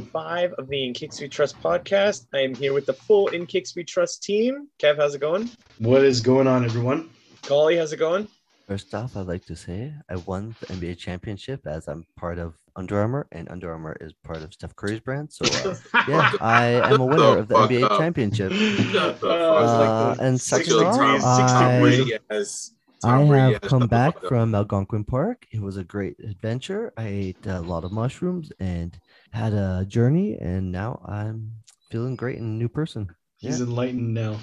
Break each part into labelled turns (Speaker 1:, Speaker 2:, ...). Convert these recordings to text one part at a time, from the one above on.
Speaker 1: Episode 85 of the In Kicks We Trust podcast. I am here with the full In Kicks We Trust team. Kev, how's it going?
Speaker 2: What is going on, everyone?
Speaker 1: Golly, how's it going?
Speaker 3: First off, I'd like to say I won the NBA championship as I'm part of Under Armour, and Under Armour is part of Steph Curry's brand. So, uh, yeah, I am a winner of the NBA
Speaker 4: up.
Speaker 3: championship.
Speaker 1: Uh,
Speaker 4: fuck
Speaker 3: Uh, and
Speaker 4: Six
Speaker 3: second of all,
Speaker 4: Tom- six Tom
Speaker 3: I-
Speaker 4: Brady has-
Speaker 3: I
Speaker 4: Tom Brady
Speaker 3: have come back from Algonquin Park. It was a great adventure. I ate a lot of mushrooms and had a journey, and now I'm feeling great and a new person.
Speaker 2: He's
Speaker 3: Yeah.
Speaker 2: enlightened now.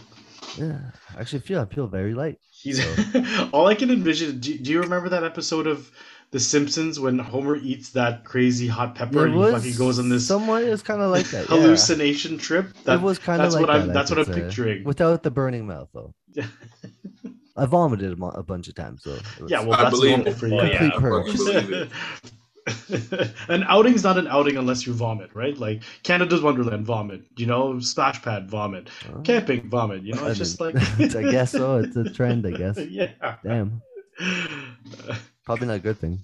Speaker 3: Yeah, I actually feel I feel very light.
Speaker 2: He's all I can envision. Do, do you remember that episode of The Simpsons when Homer eats that crazy hot pepper
Speaker 3: It
Speaker 2: and he fucking goes on this
Speaker 3: somewhat. It's kind of like that. yeah.
Speaker 2: hallucination trip? That,
Speaker 3: it was kind of
Speaker 2: that's
Speaker 3: like
Speaker 2: what I'm-
Speaker 3: that,
Speaker 2: that's what I'm
Speaker 3: say.
Speaker 2: picturing.
Speaker 3: Without the burning mouth, though. I vomited a, bunch of times, so.
Speaker 2: yeah, well,
Speaker 4: I
Speaker 2: that's
Speaker 4: believe
Speaker 2: normal
Speaker 4: it.
Speaker 2: for you.
Speaker 1: Well, yeah,
Speaker 3: Complete
Speaker 4: I
Speaker 3: purge.
Speaker 4: fucking believe it.
Speaker 2: an outing's not an outing unless you vomit, right? Like Canada's Wonderland, vomit. You know, splash pad, vomit.
Speaker 3: Oh,
Speaker 2: Camping, vomit. You know,
Speaker 3: I
Speaker 2: it's just
Speaker 3: mean,
Speaker 2: like.
Speaker 3: I guess so. It's a trend, I guess.
Speaker 2: yeah.
Speaker 3: Damn, probably not a good thing.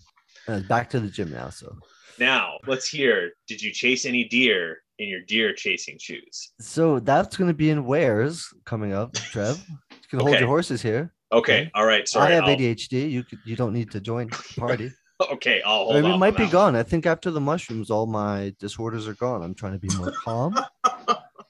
Speaker 3: Uh, back to the gym now, so.
Speaker 1: Now, let's hear did you chase any deer in your deer chasing shoes?
Speaker 3: So that's going to be in Wares coming up, Trev. You can hold your horses here.
Speaker 1: Okay, all right. Sorry.
Speaker 3: I have
Speaker 1: I'll-
Speaker 3: ADHD. You could, you don't need to join the party.
Speaker 1: Okay, I'll hold
Speaker 3: Or it might be
Speaker 1: that
Speaker 3: gone. I think after the mushrooms, all my disorders are gone. I'm trying to be more calm.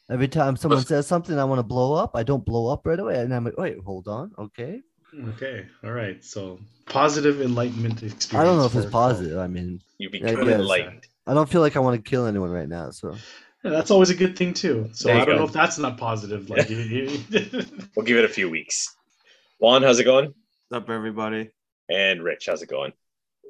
Speaker 3: Every time someone says something, I want to blow up. I don't blow up right away, and I'm like, wait, hold on, okay.
Speaker 2: Okay. All right. So positive enlightenment experience.
Speaker 3: I don't know if it's positive. I mean,
Speaker 1: You
Speaker 3: I
Speaker 1: become
Speaker 3: guess.
Speaker 1: enlightened.
Speaker 3: I don't feel like I want to kill anyone right now. So
Speaker 2: Yeah, that's always a good thing too. So I don't
Speaker 1: go.
Speaker 2: know if that's not positive. Like, you- you-
Speaker 1: We'll give it a few weeks. Juan, how's it going?
Speaker 5: up, everybody?
Speaker 1: And Rich, how's it going?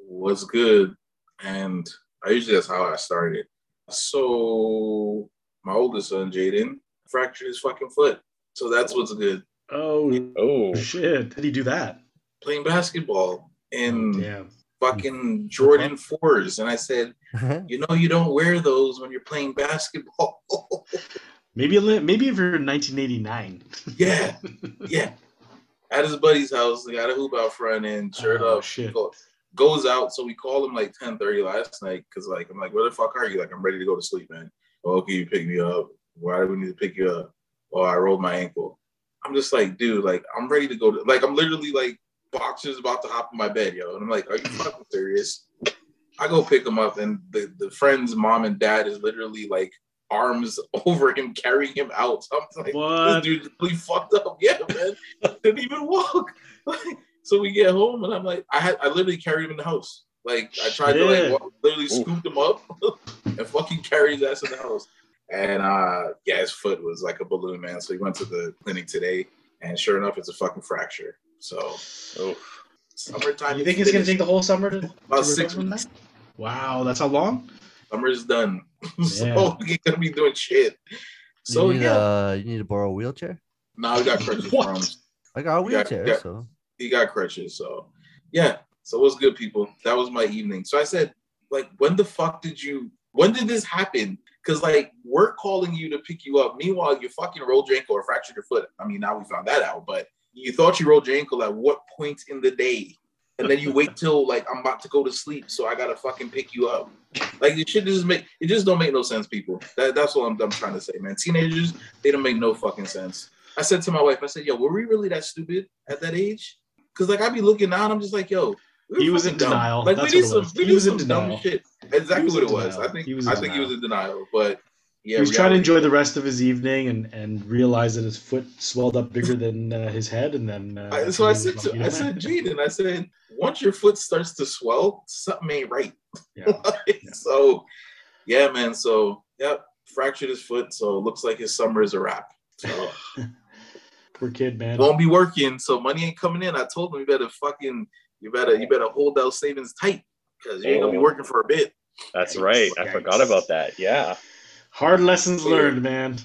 Speaker 4: Was good. And I usually that's how I started. So my oldest son, Jaden, fractured his fucking foot. So that's what's good.
Speaker 2: oh
Speaker 1: Oh,
Speaker 2: shit! How did he do that?
Speaker 4: Playing basketball in oh,
Speaker 2: Damn.
Speaker 4: fucking Jordan uh-huh. fours. And I said, uh-huh. you know, you don't wear those when you're playing basketball.
Speaker 2: Maybe maybe if you're in 1989.
Speaker 4: yeah, yeah. At his buddy's house, they got a hoop out front, and sure
Speaker 2: Oh,
Speaker 4: enough,
Speaker 2: shit.
Speaker 4: go- goes out. So we called him like 10:30 last night because like I'm like, where the fuck are you? Like I'm ready to go to sleep, man. Oh, can you pick me up? Why do we need to pick you up? Oh, I rolled my ankle. I'm just like, dude, like I'm ready to go to like I'm literally like boxers about to hop in my bed, yo. And I'm like, are you fucking serious? I go pick him up, and the, the friend's mom and dad is literally like arms over him, carrying him out. So I'm like,
Speaker 2: What?
Speaker 4: this dude really fucked up. Yeah, man. Didn't even walk. so we get home and I'm like, I had I literally carried him in the house. Like I tried to like walk, literally scoop him up and fucking carry his ass in the house. And uh yeah, his foot was like a balloon, man. So he went to the clinic today, and sure enough, it's a fucking fracture. So
Speaker 1: oh.
Speaker 4: summertime.
Speaker 2: you think
Speaker 4: is
Speaker 2: it's gonna take the whole summer to, to
Speaker 4: about six
Speaker 2: recover from
Speaker 4: weeks?
Speaker 2: that? Wow, that's how long?
Speaker 4: Summer's done. so
Speaker 2: Yeah.
Speaker 4: we ain't gonna be doing shit. So
Speaker 3: you need,
Speaker 4: yeah,
Speaker 3: uh, you need to borrow a wheelchair.
Speaker 4: now we got crutches from.
Speaker 3: I got a
Speaker 4: Yeah,
Speaker 3: wheelchair,
Speaker 4: yeah.
Speaker 3: so
Speaker 4: he got crutches. So yeah. So what's good, people? That was my evening. So I said, like, when the fuck did you when did this happen? Because like we're calling you to pick you up. Meanwhile, you fucking rolled your ankle or fractured your foot. I mean, now we found that out, but you thought you rolled your ankle at what point in the day? And then you wait till like I'm about to go to sleep, so I gotta fucking pick you up. Like it should just make it just don't make no sense, people. That, that's what I'm, I'm trying to say, man. Teenagers, they don't make no fucking sense. I said to my wife, I said, yo, were we really that stupid at that age? Because like I be looking and I'm just like, yo,
Speaker 2: He was in
Speaker 4: dumb.
Speaker 2: denial.
Speaker 4: Like
Speaker 2: That's
Speaker 4: we need some, we need some dumb shit. Exactly what it was. I think
Speaker 2: He was
Speaker 4: I
Speaker 2: in
Speaker 4: think he was
Speaker 2: denial.
Speaker 4: in denial, but yeah,
Speaker 2: he was trying to enjoy the rest of his evening and and realize that his foot swelled up bigger than uh, his head, and then. Uh,
Speaker 4: I, so I said, to, I said, Jaden, I said, once your foot starts to swell, something ain't right.
Speaker 2: yeah.
Speaker 4: So, yeah, man. So, yep, fractured his foot. So, it looks like his summer is a wrap. So,
Speaker 2: Poor kid, man.
Speaker 4: won't be working. So, money ain't coming in. I told him, you better fucking, you better, you better hold those savings tight because you ain't gonna be
Speaker 1: Oh.
Speaker 4: working for a bit.
Speaker 1: That's
Speaker 4: Yikes.
Speaker 1: right. I
Speaker 2: Yikes.
Speaker 1: forgot about that. Yeah.
Speaker 2: Hard lessons learned, man.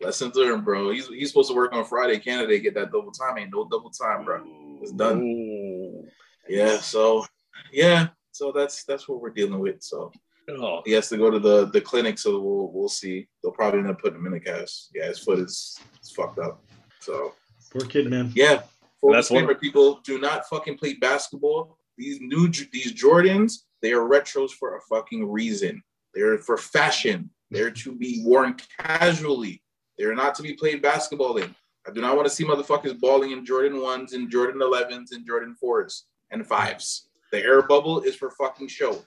Speaker 4: Lessons learned, bro. He's he's supposed to work on Friday. Canada get that double time. Ain't no double time, bro. It's done.
Speaker 1: Ooh.
Speaker 4: Yeah. So yeah. So that's that's what we're dealing with. So
Speaker 1: Oh,
Speaker 4: he has to go to the the clinic. So we'll we'll see. They'll probably end up putting him in the cast. Yeah, his foot is is fucked up. So
Speaker 2: Poor kid, man.
Speaker 4: yeah. Full
Speaker 1: That's one-
Speaker 4: people do not fucking play basketball. These new these Jordans, they are retros for a fucking reason. They're for fashion. They're to be worn casually. They're not to be played basketball in. I do not want to see motherfuckers balling in Jordan ones and Jordan 11s and Jordan fours and fives. The air bubble is for fucking show.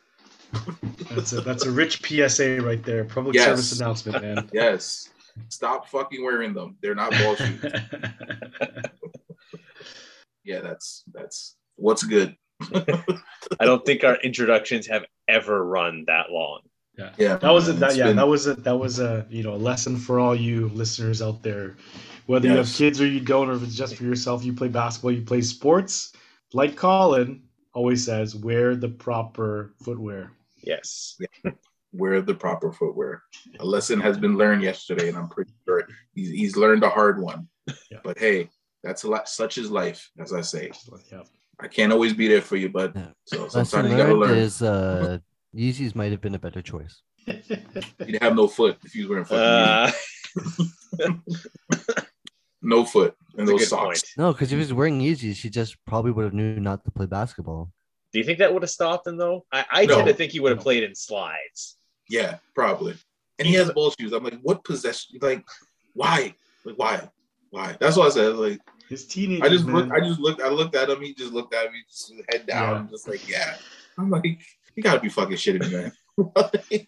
Speaker 2: That's a that's a rich PSA right there. Public
Speaker 4: Yes.
Speaker 2: service announcement, man.
Speaker 4: Yes. Stop fucking wearing them. They're not ball shoes. Yeah, that's that's what's good.
Speaker 1: I don't think our introductions have ever run that long.
Speaker 4: Yeah, yeah
Speaker 2: That was a that, yeah
Speaker 4: been-
Speaker 2: that was a that was a you know a lesson for all you listeners out there. Whether you have kids or you don't, or if it's just for yourself, you play basketball, you play sports. Like Colin always says, wear the proper footwear.
Speaker 1: Yes.
Speaker 4: Wear the proper footwear. A lesson has been learned yesterday, and I'm pretty sure he's, he's learned a hard one.
Speaker 2: Yeah.
Speaker 4: But hey, that's a lot. Such is life, as I say.
Speaker 2: Yeah.
Speaker 4: I can't always be there for you, bud.
Speaker 3: Yeah.
Speaker 4: So sometimes you gotta learn.
Speaker 3: is uh, Yeezys might have been a better choice.
Speaker 4: You'd have no foot if you were wearing fucking
Speaker 1: Uh,
Speaker 4: no foot and those socks.
Speaker 1: point.
Speaker 3: No, because if he was wearing Yeezys, he just probably would have knew not to play basketball.
Speaker 1: Do you think that would have stopped him though? I, I
Speaker 4: No.
Speaker 1: tend to think he would have
Speaker 2: No.
Speaker 1: played in slides.
Speaker 4: Yeah, probably. And he has ball shoes. I'm like, what possession? Like, why? Like, why? Why? That's what I said. Like,
Speaker 2: His teenagers,
Speaker 4: I just
Speaker 2: man.
Speaker 4: looked. I just looked. I looked at him. He just looked at me, just head down, just like, yeah. I'm like, you gotta be fucking shitting me, man.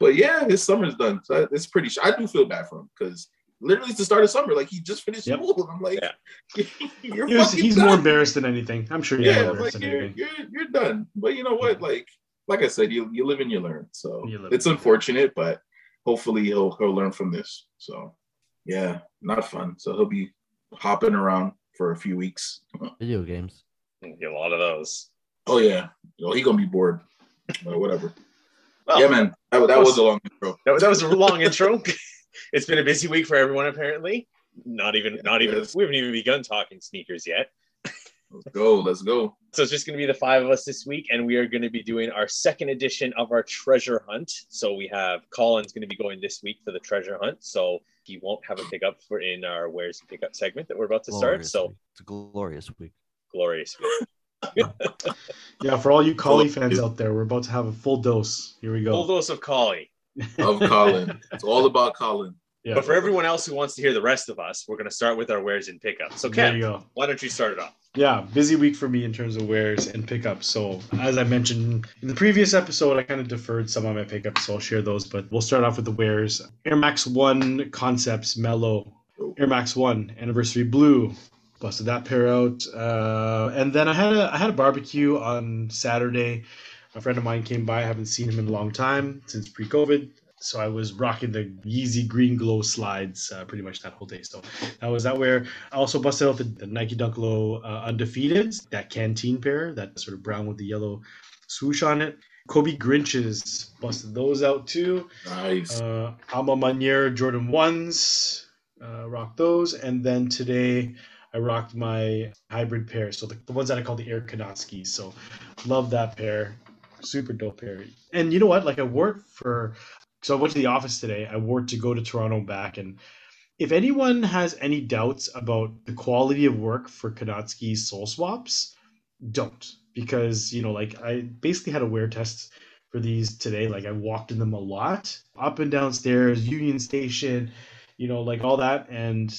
Speaker 4: but yeah, his summer's done. So it's pretty. I do feel bad for him because literally it's the start of summer. Like he just finished
Speaker 2: Yep.
Speaker 4: school. And I'm like,
Speaker 1: Yeah.
Speaker 4: you're
Speaker 2: He was-
Speaker 4: fucking
Speaker 2: he's
Speaker 4: done.
Speaker 2: more embarrassed than anything. I'm sure he's
Speaker 4: Yeah,
Speaker 2: more embarrassed
Speaker 4: like
Speaker 2: than
Speaker 4: you're,
Speaker 2: anything.
Speaker 4: you're you're done. But you know what? Like like I said, you you live and you learn. So
Speaker 2: You
Speaker 4: it's unfortunate, but hopefully he'll he'll learn from this. So yeah, not fun. So he'll be hopping around for a few weeks.
Speaker 3: Video games.
Speaker 1: Get a lot of those.
Speaker 4: Oh yeah, oh, he gonna be bored. But whatever.
Speaker 1: Well,
Speaker 4: yeah, man. That, that was a long intro.
Speaker 1: That, was- that was a long intro. it's been a busy week for everyone apparently. Not even not even
Speaker 4: Yes.
Speaker 1: we haven't even begun talking sneakers yet.
Speaker 4: Let's go. Let's go.
Speaker 1: So it's just going to be the five of us this week, and we are going to be doing our second edition of our treasure hunt. So we have Colin's going to be going this week for the treasure hunt. So he won't have a pickup for in our where's the pickup segment that we're about to start.
Speaker 3: Glorious
Speaker 1: So
Speaker 3: week. It's a glorious week.
Speaker 1: glorious.
Speaker 2: Yeah, for all you Collie
Speaker 4: Full-
Speaker 2: fans out there, we're about to have a full dose. Here we go.
Speaker 1: Full dose of Collie.
Speaker 4: Of Colin. it's all about Colin.
Speaker 2: Yeah,
Speaker 1: But for everyone else who wants to hear the rest of us, we're going to start with our where's and pickup. So
Speaker 2: there
Speaker 1: Ken, why don't you start it off?
Speaker 2: Yeah, busy week for me in terms of wares and pickups. So, as I mentioned in the previous episode, I kind of deferred some of my pickups, so I'll share those. But we'll start off with the wares. Air Max 1 Concepts Mellow. Air Max 1 Anniversary Blue. Busted that pair out. Uh, and then I had a I had a barbecue on Saturday. A friend of mine came by. I haven't seen him in a long time since pre-COVID. So I was rocking the Yeezy Green Glow slides uh, pretty much that whole day. So that was that where I also busted out the, the Nike Dunk Low uh, Undefeated, that canteen pair, that sort of brown with the yellow swoosh on it. Kobe Grinches busted those out too.
Speaker 4: Nice.
Speaker 2: Uh, Alma Mater Jordan 1s, uh, rocked those. And then today I rocked my hybrid pair. So the, the ones that I call the Air Kanatskis. So love that pair. Super dope pair. And you know what? Like I wore it for, so I went to the office today. I wore to go to Toronto back. And if anyone has any doubts about the quality of work for Kanatsky's soul swaps, don't. Because, you know, like I basically had a wear test for these today. Like I walked in them a lot, up and downstairs, Union Station, you know, like all that. And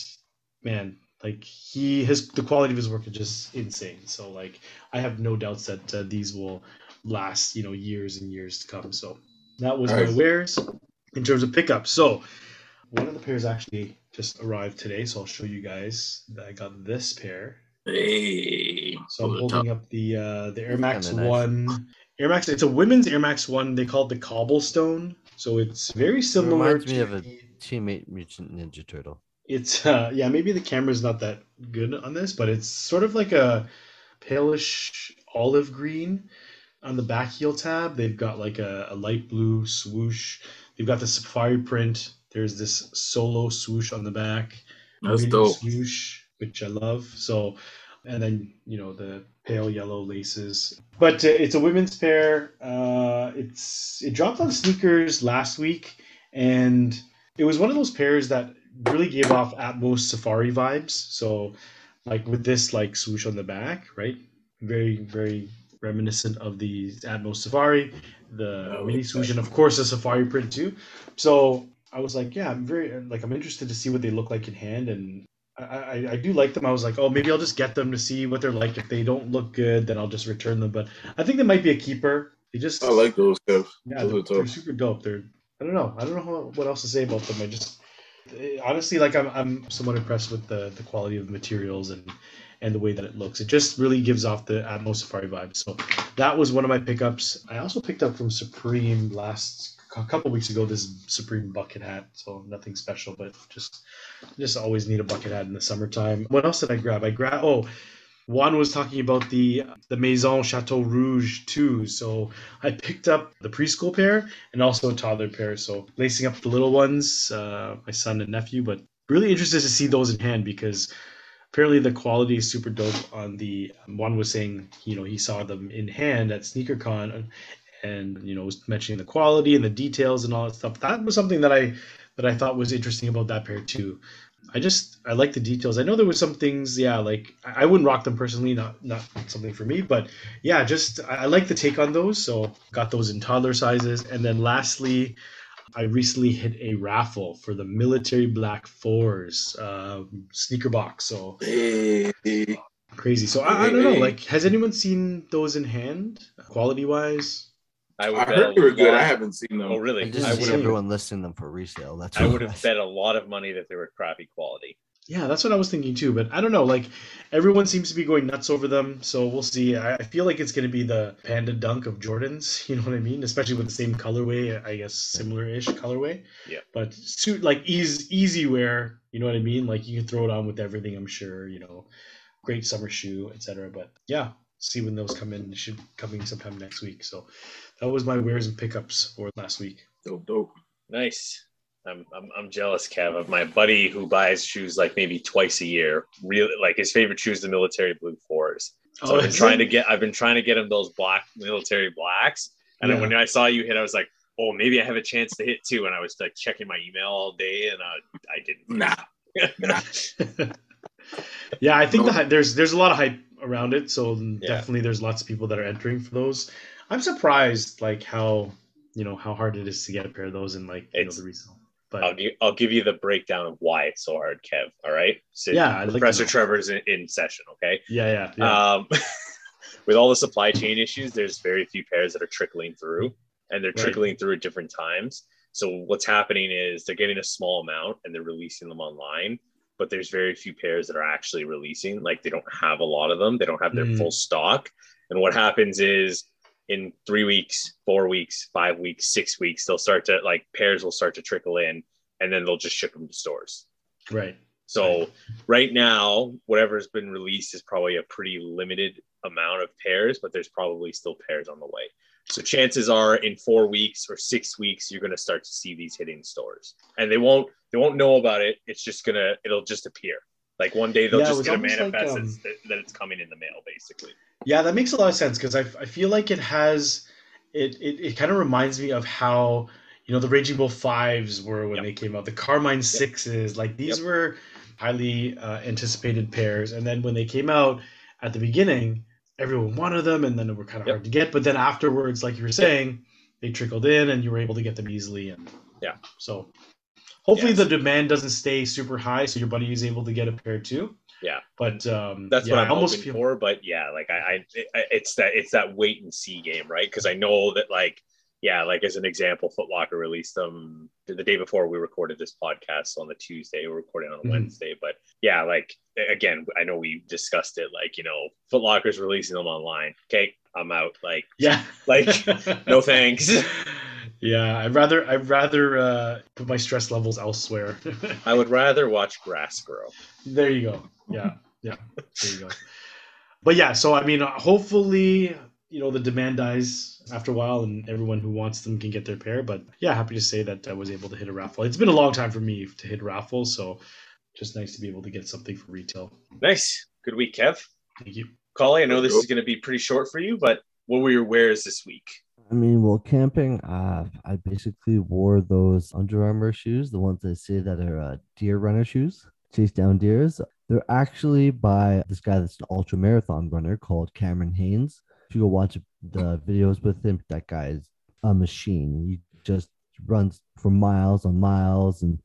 Speaker 2: man, like he, his, the quality of his work is just insane. So like, I have no doubts that uh, these will last, you know, years and years to come. So that was my wares in terms of pickups. So one of the pairs actually just arrived today. So I'll show you guys that I got this pair.
Speaker 4: Hey.
Speaker 2: So I'm holding up the uh, the Air Max
Speaker 3: Kinda nice.
Speaker 2: One. Air Max. It's a women's Air Max One. They call it the Cobblestone. So it's very similar.
Speaker 3: reminds me of a-
Speaker 2: the-
Speaker 3: Teenage Mutant Ninja Turtle.
Speaker 2: It's uh, yeah. Maybe the camera's not that good on this, but it's sort of like a palish olive green. On the back heel tab, they've got like a, a light blue swoosh. They've got the safari print. There's this solo swoosh on the back.
Speaker 4: That's dope.
Speaker 2: Swoosh, which I love. So, and then you know the pale yellow laces. But uh, it's a women's pair. Uh, it's it dropped on sneakers last week, and it was one of those pairs that really gave off Atmos Safari vibes. So, like with this like swoosh on the back, right? Very very reminiscent of the Atmos Safari, the
Speaker 4: Oh,
Speaker 2: Mini Solution, of course the Safari print too. So I was like, yeah, I'm very like I'm interested to see what they look like in hand, and I, I, I do like them. I was like, oh, maybe I'll just get them to see what they're like. If they don't look good, then I'll just return them. But I think they might be a keeper. They just
Speaker 4: I like those, Kev.
Speaker 2: yeah,
Speaker 4: those
Speaker 2: they're, they're super dope. They're I don't know. I don't know how, what else to say about them. I just honestly like I'm I'm somewhat impressed with the the quality of the materials and and the way that it looks. It just really gives off the Atmos Safari vibe. So that was one of my pickups. I also picked up from Supreme last a couple weeks ago this Supreme bucket hat. So nothing special, but just just always need a bucket hat in the summertime. What else did I grab? I grab oh. Juan was talking about the the Maison Chateau Rouge too, so I picked up the preschool pair and also a toddler pair. So lacing up the little ones, uh, my son and nephew. But really interested to see those in hand because apparently the quality is super dope. On the um, one was saying, you know, he saw them in hand at SneakerCon, and you know was mentioning the quality and the details and all that stuff. That was something that I that I thought was interesting about that pair too. I just I like the details. I know there was some things, yeah, like I I wouldn't rock them personally, not not something for me, but yeah, just I, I like the take on those. So got those in toddler sizes, and then lastly, I recently hit a raffle for the military black fours uh, sneaker box. So
Speaker 4: Hey,
Speaker 2: crazy. So I, I don't know. Like, has anyone seen those in hand, quality wise?
Speaker 1: I would
Speaker 4: I heard they were good.
Speaker 1: lot-
Speaker 4: I haven't seen them.
Speaker 1: Oh, really?
Speaker 3: just
Speaker 1: I
Speaker 3: see
Speaker 1: would
Speaker 2: have-
Speaker 1: have.
Speaker 3: everyone listing them for resale. That's
Speaker 1: I would have bet a lot of money that they were crappy quality.
Speaker 2: Yeah, that's what I was thinking too. But I don't know. Like everyone seems to be going nuts over them, so we'll see. I, I feel like it's going to be the Panda Dunk of Jordans. You know what I mean? Especially with the same colorway, I guess similar-ish colorway.
Speaker 1: Yeah.
Speaker 2: But suit like easy easy wear. You know what I mean? Like you can throw it on with everything. I'm sure. You know, great summer shoe, etc. But yeah, see when those come in. They should coming sometime next week. So that was my wares and pickups for last week.
Speaker 4: Dope, dope.
Speaker 1: Nice. I'm, I'm, I'm jealous, Kev, of my buddy who buys shoes like maybe twice a year. Really, like his favorite shoes, the military blue fours. So I've been trying
Speaker 2: it?
Speaker 1: to get, I've been trying to get him those black military blacks. And then when I saw you hit, I was like, oh, maybe I have a chance to hit too. And I was like checking my email all day, and uh, I didn't.
Speaker 4: Nah.
Speaker 2: yeah, I think
Speaker 4: No.
Speaker 2: the there's there's a lot of hype around it, so
Speaker 1: Yeah.
Speaker 2: definitely there's lots of people that are entering for those. I'm surprised like how you know how hard it is to get a pair of those in like you know the resale. But
Speaker 1: I'll give, I'll give you the breakdown of why it's so hard, Kev. All right. So
Speaker 2: Yeah, like
Speaker 1: Professor. Trevor's in, in session. Okay.
Speaker 2: yeah, yeah, yeah.
Speaker 1: Um, with all the supply chain issues, there's very few pairs that are trickling through, and they're
Speaker 2: Right.
Speaker 1: trickling through at different times. So what's happening is they're getting a small amount and they're releasing them online, but there's very few pairs that are actually releasing. Like they don't have a lot of them. They don't have their
Speaker 2: Mm.
Speaker 1: full stock. And what happens is in three weeks, four weeks, five weeks, six weeks, they'll start to like pairs will start to trickle in, and then they'll just ship them to stores.
Speaker 2: right.
Speaker 1: So right now, whatever's been released is probably a pretty limited amount of pairs, but there's probably still pairs on the way. So chances are in four weeks or six weeks, you're going to start to see these hitting stores, and they won't they won't know about it. It's just gonna it'll just appear. Like one day they'll
Speaker 2: Yeah,
Speaker 1: just get a
Speaker 2: almost like,
Speaker 1: manifest
Speaker 2: um,
Speaker 1: that, that it's coming in the mail, basically.
Speaker 2: Yeah, that makes a lot of sense because I, I feel like it has it it, it kind of reminds me of how you know the Raging Bull fives were when
Speaker 1: Yep.
Speaker 2: they came out, the Carmine sixes, like these
Speaker 1: Yep.
Speaker 2: were highly uh, anticipated pairs, and then when they came out at the beginning, everyone wanted them, and then they were kind of
Speaker 1: Yep.
Speaker 2: hard to get. But then afterwards, like you were saying, they trickled in, and you were able to get them easily, and
Speaker 1: Yeah.
Speaker 2: so. Hopefully
Speaker 1: Yes.
Speaker 2: the demand doesn't stay super high, so your buddy is able to get a pair too.
Speaker 1: Yeah.
Speaker 2: but um,
Speaker 1: That's
Speaker 2: yeah,
Speaker 1: what
Speaker 2: I
Speaker 1: I'm
Speaker 2: almost
Speaker 1: hoping
Speaker 2: feel
Speaker 1: for. But yeah, like I, I, it- it's that it's that wait and see game, right? Because I know that like yeah, like as an example, Footlocker released them the day before we recorded this podcast on the Tuesday. We're recording on a
Speaker 2: Mhm.
Speaker 1: Wednesday, but yeah, like again, I know we discussed it. Like you know, Foot Locker's releasing them online. Okay, I'm out. Like
Speaker 2: yeah,
Speaker 1: like no thanks.
Speaker 2: Yeah, I'd rather I'd rather uh, put my stress levels elsewhere.
Speaker 1: I would rather watch grass grow.
Speaker 2: there you go. Yeah, yeah, there you go. But yeah, so I mean, hopefully you know the demand dies after a while, and everyone who wants them can get their pair. But yeah, happy to say that I was able to hit a raffle. It's been a long time for me to hit raffles, so just nice to be able to get something for retail.
Speaker 1: Nice. Good week, Kev.
Speaker 2: Thank you.
Speaker 1: Collie, I know this is going to be pretty short for you, but what were your wares this week?
Speaker 3: I mean, well, camping, uh, I basically wore those Under Armour shoes, the ones that say that are uh, deer runner shoes, chase down deers. They're actually by this guy that's an ultra marathon runner called Cameron Hanes. If you go watch the videos with him, that guy is a machine. He just runs for miles on miles and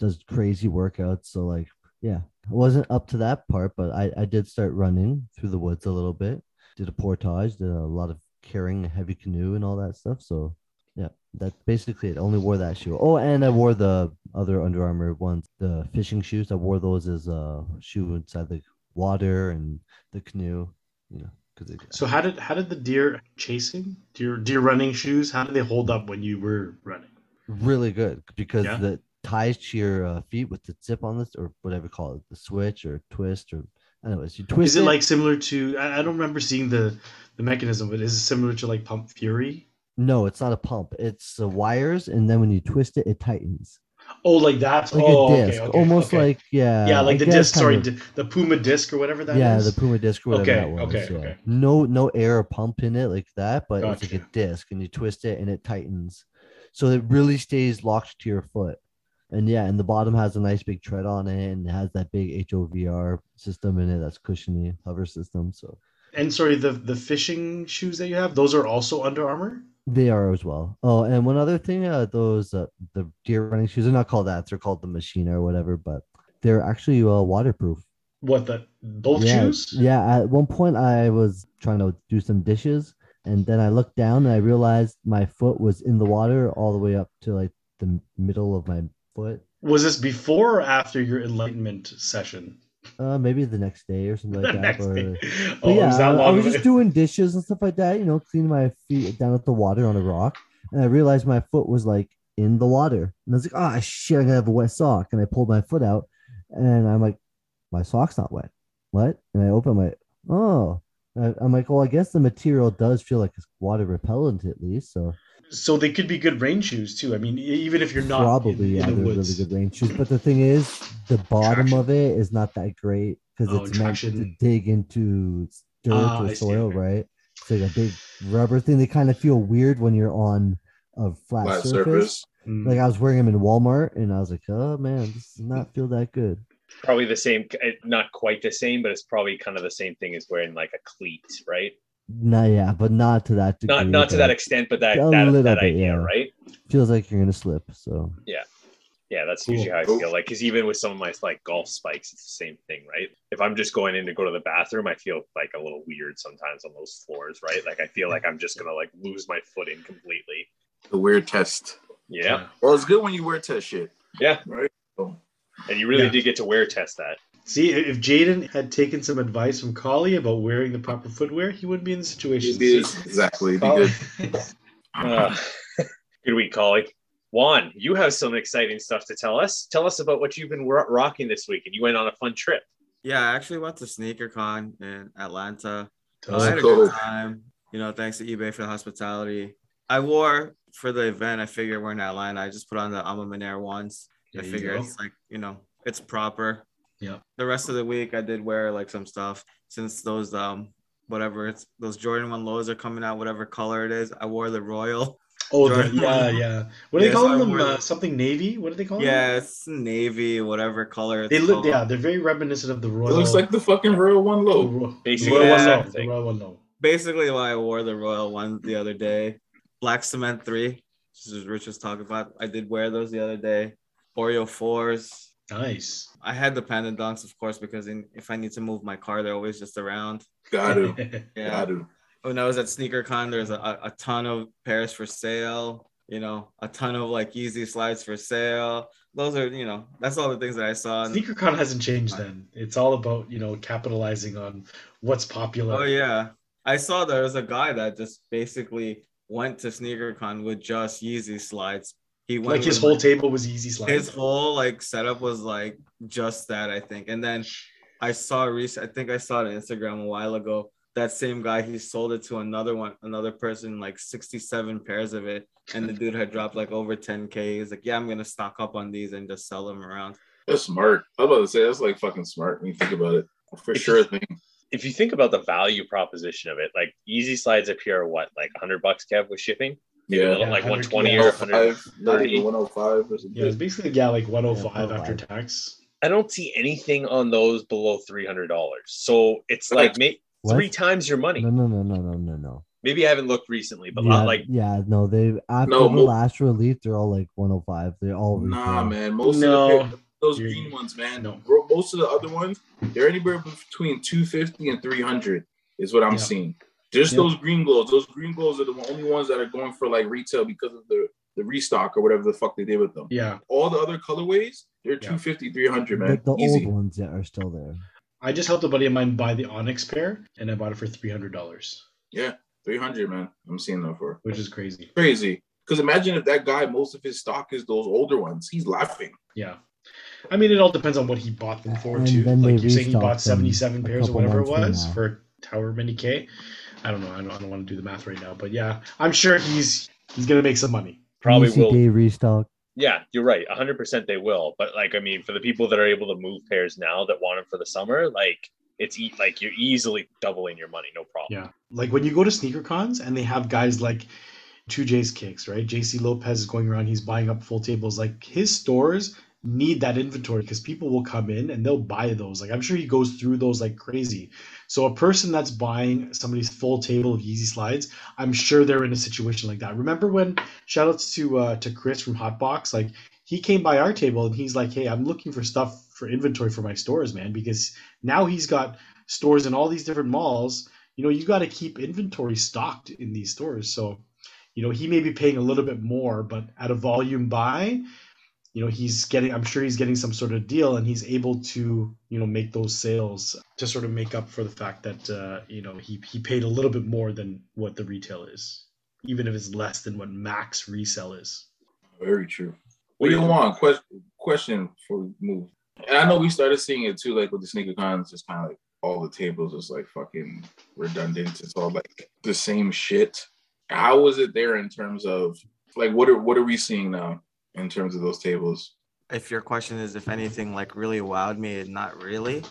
Speaker 3: does crazy workouts. So, like, yeah, I wasn't up to that part, but I, I did start running through the woods a little bit. Did a portage, did a lot of carrying a heavy canoe and all that stuff. So yeah, that's basically it. Only wore that shoe. Oh, and I wore the other Under Armour ones, the fishing shoes. I wore those as a shoe inside the water and the canoe. You know, because
Speaker 2: So how did how did the deer chasing deer deer running shoes? How did they hold up when you were running?
Speaker 3: really good because
Speaker 2: Yeah?
Speaker 3: the ties to your uh, feet with the zip on this or whatever you call it, the switch or twist or anyways, you twist
Speaker 2: Is it like similar to? I, I don't remember seeing the the mechanism, but is it similar to like Pump Fury?
Speaker 3: No, it's not a pump. It's the wires, and then when you twist it, it tightens
Speaker 2: Oh, like that.
Speaker 3: like
Speaker 2: oh,
Speaker 3: a disc,
Speaker 2: okay,
Speaker 3: almost
Speaker 2: okay.
Speaker 3: like yeah,
Speaker 2: yeah, like
Speaker 3: I
Speaker 2: the disc. Sorry,
Speaker 3: of.
Speaker 2: the Puma disc or whatever that
Speaker 3: yeah, the Puma disc or whatever
Speaker 2: Okay,
Speaker 3: that was.
Speaker 2: okay,
Speaker 3: yeah.
Speaker 2: okay.
Speaker 3: No, no air pump in it like that, but it's like a disc, and you twist it and it tightens, so it really stays locked to your foot. And yeah, and the bottom has a nice big tread on it, and it has that big HOVR system in it that's cushiony hover system. So
Speaker 2: And sorry, the the fishing shoes that you have, those are also Under Armour.
Speaker 3: they are as well. Oh, and one other thing, uh, those uh, the deer running shoes are not called that; they're called the Machina or whatever, but they're actually uh, waterproof.
Speaker 2: What the both
Speaker 3: yeah,
Speaker 2: shoes?
Speaker 3: Yeah, at one point I was trying to do some dishes and then I looked down and I realized my foot was in the water all the way up to like the middle of my foot.
Speaker 2: Was this before or after your enlightenment session?
Speaker 3: Uh maybe the next day or something like that. Or-.
Speaker 2: Oh,
Speaker 3: yeah,
Speaker 2: that
Speaker 3: I, I was just doing dishes and stuff like that, you know, cleaning my feet down at the water on a rock. And I realized my foot was like in the water. And I was like, oh shit, I'm gonna have a wet sock. And I pulled my foot out and I'm like, my sock's not wet. What? And I open my oh. I- I'm like, well, I guess the material does feel like it's water repellent at least. So
Speaker 2: So they could be good rain shoes too. I mean, even if you're not
Speaker 3: probably,
Speaker 2: in,
Speaker 3: yeah,
Speaker 2: in the
Speaker 3: they're
Speaker 2: woods.
Speaker 3: really good rain shoes. But the thing is, the bottom
Speaker 2: Traction.
Speaker 3: of it is not that great because
Speaker 2: Oh,
Speaker 3: it's meant to dig into dirt
Speaker 2: Ah,
Speaker 3: or
Speaker 2: I
Speaker 3: soil,
Speaker 2: okay.
Speaker 3: right? It's like a big rubber thing. They kind of feel weird when you're on a flat,
Speaker 4: Flat
Speaker 3: surface.
Speaker 4: surface.
Speaker 2: Mm.
Speaker 3: Like I was wearing them in Walmart, and I was like, oh man, this does not feel that good.
Speaker 1: Probably the same, eh, not quite the same, but it's probably kind of the same thing as wearing like a cleat, right?
Speaker 3: No, yeah, but not to that degree.
Speaker 1: Not not to that extent, but that
Speaker 3: A
Speaker 1: that,
Speaker 3: little
Speaker 1: that
Speaker 3: bit,
Speaker 1: idea,
Speaker 3: yeah.
Speaker 1: right?
Speaker 3: Feels like you're gonna slip. So
Speaker 1: Yeah, yeah, that's
Speaker 2: Cool.
Speaker 1: usually how I feel. Like, because even with some of my like golf spikes, it's the same thing, right? If I'm just going in to go to the bathroom, I feel like a little weird sometimes on those floors, right? Like, I feel like I'm just gonna like lose my footing completely.
Speaker 4: The weird test.
Speaker 1: Yeah,
Speaker 4: Well, it's good when you wear test shit,
Speaker 1: yeah,
Speaker 4: right? So,
Speaker 1: and you really
Speaker 2: Yeah.
Speaker 1: did get to wear test that.
Speaker 2: See, if Jaden had taken some advice from Collie about wearing the proper footwear, he wouldn't be in the situation.
Speaker 4: it is exactly. It'd be good.
Speaker 1: Uh, good week, Collie. Juan, you have some exciting stuff to tell us. Tell us about what you've been ro- rocking this week, and you went on a fun trip.
Speaker 6: Yeah, I actually went to SneakerCon in Atlanta.
Speaker 2: Tell
Speaker 6: I had a
Speaker 4: cool.
Speaker 6: good time. You know, thanks to eBay for the hospitality. I wore for the event. I figured we're in Atlanta. I just put on the Alma Mater ones.
Speaker 2: There
Speaker 6: I
Speaker 2: you
Speaker 6: figure it's like you know it's proper.
Speaker 2: Yeah.
Speaker 6: The rest of the week, I did wear like some stuff since those um whatever it's those Jordan one lows are coming out, whatever color it is. I wore the royal.
Speaker 2: Oh, the, yeah, yeah. What are they
Speaker 6: Yes, I
Speaker 2: calling them? Uh, something navy? What are they calling
Speaker 6: Yeah,
Speaker 2: them?
Speaker 6: it's navy, whatever color.
Speaker 2: They look,
Speaker 6: called.
Speaker 2: yeah, they're very reminiscent of the
Speaker 4: It
Speaker 2: royal.
Speaker 4: looks like the fucking royal one
Speaker 2: the
Speaker 4: low.
Speaker 2: ro-
Speaker 1: Basically
Speaker 2: the royal
Speaker 6: the
Speaker 2: one low. The royal one low.
Speaker 6: basically why I wore the royal one the other day. Black Cement 3, which is Rich was talking about. I did wear those the other day. Oreo 4s.
Speaker 2: Nice.
Speaker 6: I had the Panda Dunks, of course, because in, if I need to move my car, they're always just around.
Speaker 4: Got to.
Speaker 6: Yeah.
Speaker 4: Got to.
Speaker 6: When I was at SneakerCon, there's a, a, a ton of pairs for sale. You know, a ton of like Yeezy slides for sale. Those are, you know, that's all the things that I saw. And-
Speaker 2: SneakerCon hasn't changed then. It's all about, you know, capitalizing on what's popular.
Speaker 6: Oh yeah, I saw there was a guy that just basically went to SneakerCon with just Yeezy slides. He went
Speaker 2: Like his
Speaker 6: with,
Speaker 2: whole
Speaker 6: like,
Speaker 2: table was Yeezy slides.
Speaker 6: his whole like setup was like just that I think. And then I saw recent I think I saw it on Instagram a while ago that same guy he sold it to another one, another person, like 67 pairs of it, and the dude had dropped like over 10k. He's like, yeah, I'm gonna stock up on these and just sell them around.
Speaker 4: That's smart. I was about to say that's like fucking smart when you think about it. For sure thing.
Speaker 1: If you think about the value proposition of it, like Yeezy slides up here are what, like 100 bucks, Kev, with shipping? Maybe a
Speaker 4: Yeah.
Speaker 2: Yeah,
Speaker 1: like 120 or
Speaker 4: 105, 105 or something.
Speaker 2: Yeah, it's basically yeah, like 105
Speaker 3: Yeah,
Speaker 2: after tax.
Speaker 1: I don't see anything on those below $300. So it's like may-
Speaker 3: What?
Speaker 1: three times your money.
Speaker 3: No, no, no, no, no, no, no.
Speaker 1: Maybe I haven't looked recently, but
Speaker 3: yeah,
Speaker 1: like
Speaker 3: yeah, no, they after
Speaker 4: No,
Speaker 3: the
Speaker 4: mo-
Speaker 3: last release, they're all like 105. They're all
Speaker 4: Nah,
Speaker 3: retail.
Speaker 4: man. Most
Speaker 2: No.
Speaker 4: of the, those
Speaker 2: You're-
Speaker 4: green ones, man.
Speaker 2: no.
Speaker 4: Most of the other ones, they're anywhere between 250 and 300 is what I'm
Speaker 2: Yeah.
Speaker 4: seeing. Just
Speaker 2: Yeah.
Speaker 4: those green glows. Those green glows are the only ones that are going for like retail because of the the restock or whatever the fuck they did with them.
Speaker 2: Yeah,
Speaker 4: All the other colorways, they're
Speaker 2: Yeah.
Speaker 4: 250, 300,
Speaker 3: The,
Speaker 4: man.
Speaker 3: the
Speaker 4: Easy.
Speaker 3: old ones that are still there.
Speaker 2: I just helped a buddy of mine buy the Onyx pair, and I bought it for three hundred dollars,
Speaker 4: Yeah, 300, man. I'm seeing that for
Speaker 2: which is crazy.
Speaker 4: crazy. Because imagine if that guy, most of his stock is those older ones. He's laughing.
Speaker 2: Yeah, I mean, it all depends on what he bought them for
Speaker 3: And
Speaker 2: too. Like you're saying, he bought seventy-seven pairs or whatever it was
Speaker 3: now.
Speaker 2: for however many k. I don't know. I don't, I don't want to do the math right now, but yeah, I'm sure he's he's gonna make some money.
Speaker 1: probably
Speaker 3: Yeezy
Speaker 1: will.
Speaker 3: restock.
Speaker 1: Yeah, you're right. 100% they will. But like, I mean, for the people that are able to move pairs now that want them for the summer, like it's e- like you're easily doubling your money, no problem.
Speaker 2: Yeah, like when you go to sneaker cons and they have guys like Two J's Kicks, right? JC Lopez is going around, he's buying up full tables. Like his stores need that inventory because people will come in and they'll buy those. Like I'm sure he goes through those like crazy. So a person that's buying somebody's full table of Yeezy slides, I'm sure they're in a situation like that. Remember when shout outs to uh to Chris from Hotbox, like he came by our table and he's like, Hey, I'm looking for stuff for inventory for my stores, man, because now he's got stores in all these different malls you know you got to keep inventory stocked in these stores so you know he may be paying a little bit more but at a volume buy you know he's getting i'm sure he's getting some sort of deal and he's able to you know make those sales to sort of make up for the fact that uh, you know he, he paid a little bit more than what the retail is even if it's less than what max resell is
Speaker 4: Very true. What do you want? Question, question we move. And I know we started seeing it too, like with the sneaker cons, just kind of like all the tables is like fucking redundant. It's all like the same shit. How was it there in terms of like what are what are we seeing now in terms of those tables?
Speaker 6: If your question is if anything like really wowed me, not really.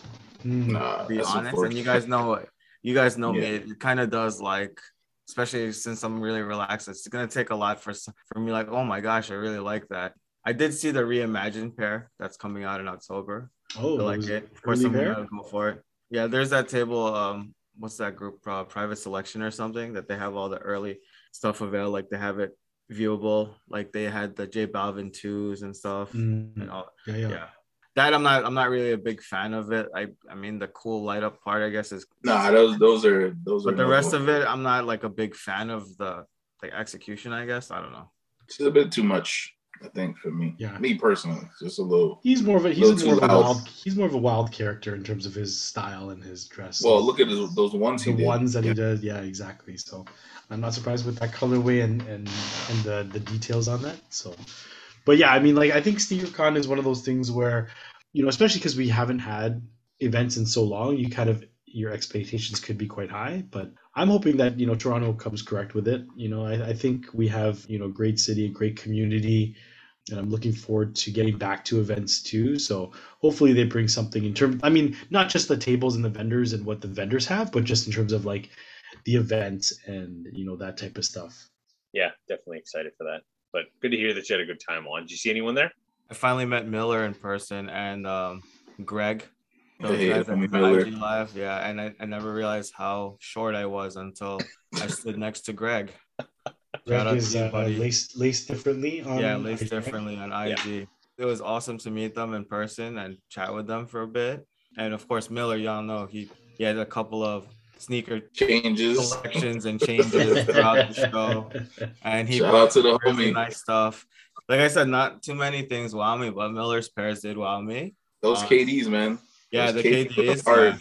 Speaker 2: Hmm.
Speaker 4: Nah,
Speaker 6: be honest. And you guys know, you guys know me. It kind of does like, especially since I'm really relaxed. It's gonna take a lot for for me. Like, oh my gosh, I really like that. I did see the reimagined pair that's coming out in October.
Speaker 2: oh
Speaker 6: I like it. Of course, I'm gonna go for it. Yeah, there's that table. Um, what's that group? Uh, Private Selection or something that they have all the early stuff available. Like they have it viewable. Like they had the J Balvin twos and stuff.
Speaker 2: Hmm.
Speaker 6: And all,
Speaker 2: yeah, yeah
Speaker 6: yeah. That I'm not. I'm not really a big fan of it. I. I mean, the cool light up part, I guess, is.
Speaker 4: Nah, those those are those are
Speaker 6: But the
Speaker 4: no
Speaker 6: rest
Speaker 4: go.
Speaker 6: of it, I'm not like a big fan of the like execution. I guess I don't know.
Speaker 4: It's a bit too much, I think, for me.
Speaker 2: Yeah.
Speaker 4: Me personally, just a little.
Speaker 2: He's more of a he's more of a wild he's more of a wild character in terms of his style and his dress.
Speaker 4: Well, look at those, those ones he
Speaker 2: the ones that
Speaker 4: Yeah.
Speaker 2: he did, yeah, exactly. So I'm not surprised with that colorway and and and the the details on that. So, but yeah, I mean, like I think SneakerCon is one of those things where, you know, especially because we haven't had events in so long, you kind of your expectations could be quite high. But I'm hoping that you know Toronto comes correct with it. You know, I, I think we have you know great city, great community. And I'm looking forward to getting back to events too. So hopefully they bring something in terms. I mean, not just the tables and the vendors and what the vendors have, but just in terms of like the events and you know that type of stuff.
Speaker 1: Yeah, definitely excited for that. But good to hear that you had a good time on. Did you see anyone there?
Speaker 6: I finally met Miller in person and um, Greg. Those
Speaker 4: Hey,
Speaker 6: guys
Speaker 4: homie
Speaker 6: at IG Live. Yeah, and I, I never realized how short I was until I stood next to Greg.
Speaker 2: Greg
Speaker 6: Shout out
Speaker 2: is
Speaker 6: to you,
Speaker 2: uh, laced laced differently. On
Speaker 6: yeah, laced
Speaker 2: IG.
Speaker 6: differently on IG. It was awesome to meet them in person and chat with them for a bit. And of course, Miller, y'all know he he had a couple of sneaker
Speaker 4: Changes.
Speaker 6: selections and changes throughout the show, and he
Speaker 4: Shout out to the
Speaker 6: really
Speaker 4: homie.
Speaker 6: nice stuff. Like I said, not too many things wow me, but Miller's pairs did wow me.
Speaker 4: Those
Speaker 6: Uh,
Speaker 4: KDs, man.
Speaker 6: Yeah, the
Speaker 4: KDs look
Speaker 6: KDs.
Speaker 4: hard.
Speaker 6: yeah.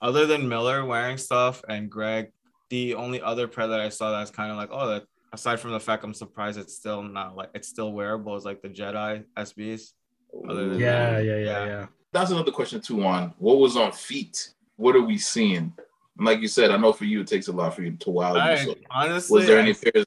Speaker 6: Other than Miller wearing stuff and Greg, the only other pair that I saw that's kind of like, oh, that aside from the fact I'm surprised it's still not like it's still wearable is like the Jedi SBs. Other than
Speaker 2: Yeah,
Speaker 6: that,
Speaker 2: yeah, yeah, yeah.
Speaker 4: That's another question too. On what was on feet? What are we seeing? And like you said, I know for you it takes a lot for you to wow you. So
Speaker 6: honestly,
Speaker 4: was there any pairs?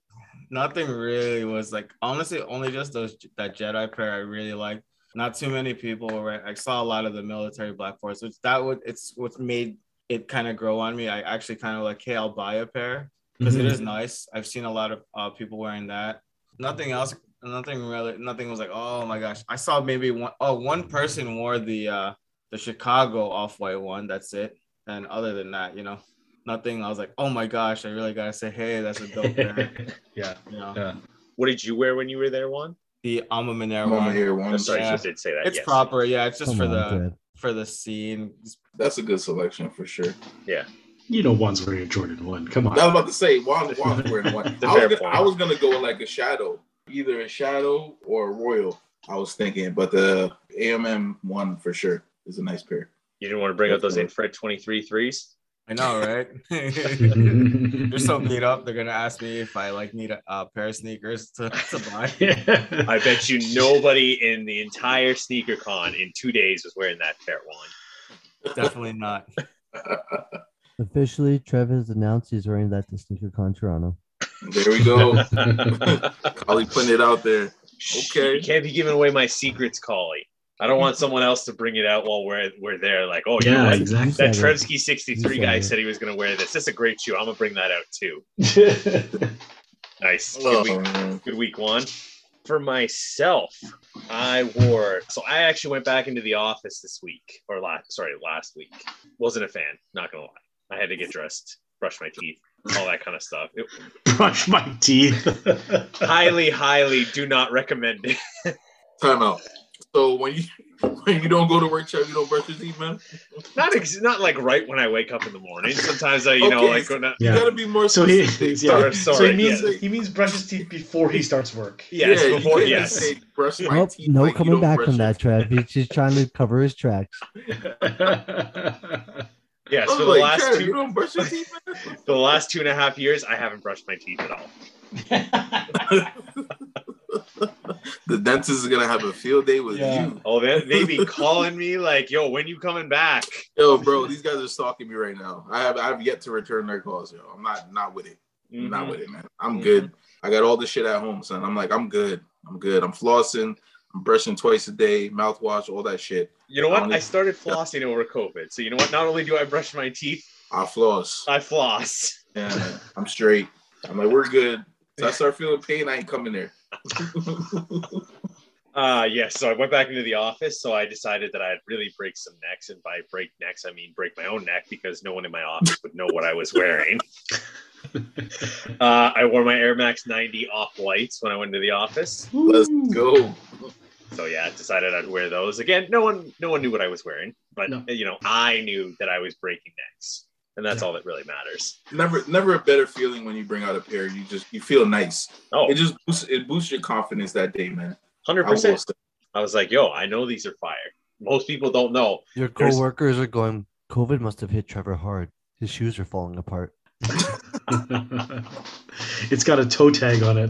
Speaker 6: nothing really was like honestly only just those that Jedi pair I really liked. Not too many people were. I saw a lot of the military Black fours, which that would it's what's made it kind of grow on me. I actually kind of like, hey, I'll buy a pair because it
Speaker 2: Mhm.
Speaker 6: is nice. I've seen a lot of uh, people wearing that. Nothing else. Nothing really. Nothing was like, oh my gosh. I saw maybe one. Oh, one person wore the uh the Chicago off white one. That's it. And other than that, you know, nothing. I was like, oh my gosh. I really gotta say, hey, that's a dope pair.
Speaker 2: yeah,
Speaker 6: You know,
Speaker 2: yeah.
Speaker 1: What did you wear when you were there, Juan?
Speaker 6: The Alma Mater
Speaker 4: Mama
Speaker 6: one.
Speaker 4: here one.
Speaker 1: I'm sorry,
Speaker 6: Yeah.
Speaker 1: you did say that.
Speaker 6: It's
Speaker 1: yes.
Speaker 6: proper. Yeah, it's just
Speaker 3: Come
Speaker 6: for
Speaker 3: on,
Speaker 6: the
Speaker 3: Dred.
Speaker 6: for the scene.
Speaker 4: That's a good selection for sure. Yeah.
Speaker 2: You know, one's wearing a Jordan one. Come on.
Speaker 4: I was about to say Juan Juan's wearing one.
Speaker 1: It's a
Speaker 4: I was, gonna. I was gonna go with like a shadow, either a shadow or a royal. I was thinking, but the AMM one for sure is a nice pair.
Speaker 1: You didn't want to bring up those infrared 23 threes?
Speaker 6: I know, right? They're so beat up. They're gonna ask me if I like need a, a pair of sneakers to, to buy.
Speaker 1: I bet you nobody in the entire sneaker con in two days was wearing that pair one.
Speaker 6: Definitely not.
Speaker 3: Officially, Trev has announced he's wearing that to SneakerCon Toronto.
Speaker 4: There we go. Collie putting it out there. Okay.
Speaker 1: You can't be giving away my secrets, Collie. I don't want someone else to bring it out while we're we're there. Like, oh, you
Speaker 2: yeah,
Speaker 1: what?
Speaker 2: exactly.
Speaker 1: That
Speaker 3: said.
Speaker 1: Trevski 63 guy
Speaker 3: said
Speaker 1: he was going to wear this. This is a great shoe. I'm going to bring that out too. Nice. Good week,
Speaker 4: uh,
Speaker 1: good week one. For myself, I wore. So I actually went back into the office this week, or last, sorry, last week. Wasn't a fan. Not gonna lie. I had to get dressed, brush my teeth, all that kind of stuff. It,
Speaker 2: Brush my teeth.
Speaker 1: highly, highly do not recommend it.
Speaker 4: Time out. So when you when you don't go to work, Chuck, you don't brush your teeth, man.
Speaker 1: Not ex- not like right when I wake up in the morning. Sometimes I, you know,
Speaker 4: Okay,
Speaker 1: like go down.
Speaker 4: You
Speaker 2: Yeah.
Speaker 4: gotta be more
Speaker 2: so he,
Speaker 4: specific.
Speaker 2: yeah.
Speaker 1: Sorry,
Speaker 2: so he means
Speaker 4: yes.
Speaker 2: he means brush his teeth before he starts work.
Speaker 1: Yes,
Speaker 4: you
Speaker 1: before yes.
Speaker 4: say, brush my
Speaker 3: Nope,
Speaker 4: teeth
Speaker 3: no
Speaker 4: like
Speaker 3: coming back from that, Trev. He's just trying to cover his tracks.
Speaker 1: Yes,
Speaker 4: I
Speaker 1: for the
Speaker 4: like,
Speaker 1: last
Speaker 4: Chad,
Speaker 1: two
Speaker 4: you don't brush your teeth, man.
Speaker 1: for the last two and a half years, I haven't brushed my teeth at all.
Speaker 4: the dentist is gonna have a field day with
Speaker 2: Yeah.
Speaker 4: you.
Speaker 1: Oh, they, they be calling me like, "Yo, when you coming back?"
Speaker 4: Yo, bro, these guys are stalking me right now. I have I have yet to return their calls, yo. I'm not not with it. I'm not with it, man. I'm
Speaker 1: Mhm.
Speaker 4: good. I got all this shit at home, son. I'm like, I'm good. I'm good. I'm flossing. I'm brushing twice a day, mouthwash, all that shit.
Speaker 1: You know what?
Speaker 4: Honest-
Speaker 1: I started flossing over COVID. So you know what? Not only do I brush my teeth,
Speaker 4: I floss.
Speaker 1: I floss.
Speaker 4: Yeah. I'm straight. I'm like, we're good. So I start feeling pain, I ain't coming there.
Speaker 1: Uh yes. So I went back into the office. So I decided that I'd really break some necks, and by break necks, I mean break my own neck because no one in my office would know what I was wearing. uh, I wore my Air Max 90 off whites when I went to the office.
Speaker 4: Let's go.
Speaker 1: So yeah, decided I'd wear those. Again, no one no one knew what I was wearing, but
Speaker 2: No.
Speaker 1: you know, I knew that I was breaking necks. And that's all that really matters.
Speaker 4: Never never a better feeling when you bring out a pair. You just you feel nice.
Speaker 1: Oh,
Speaker 4: It just boosts it boosts your confidence that day, man.
Speaker 1: 100%.
Speaker 4: I will say.
Speaker 1: I was like, yo, I know these are fire. Most people don't know.
Speaker 3: Your
Speaker 1: There's-
Speaker 3: coworkers are going. COVID must have hit Trevor hard. His shoes are falling apart.
Speaker 2: it's got a toe tag on it.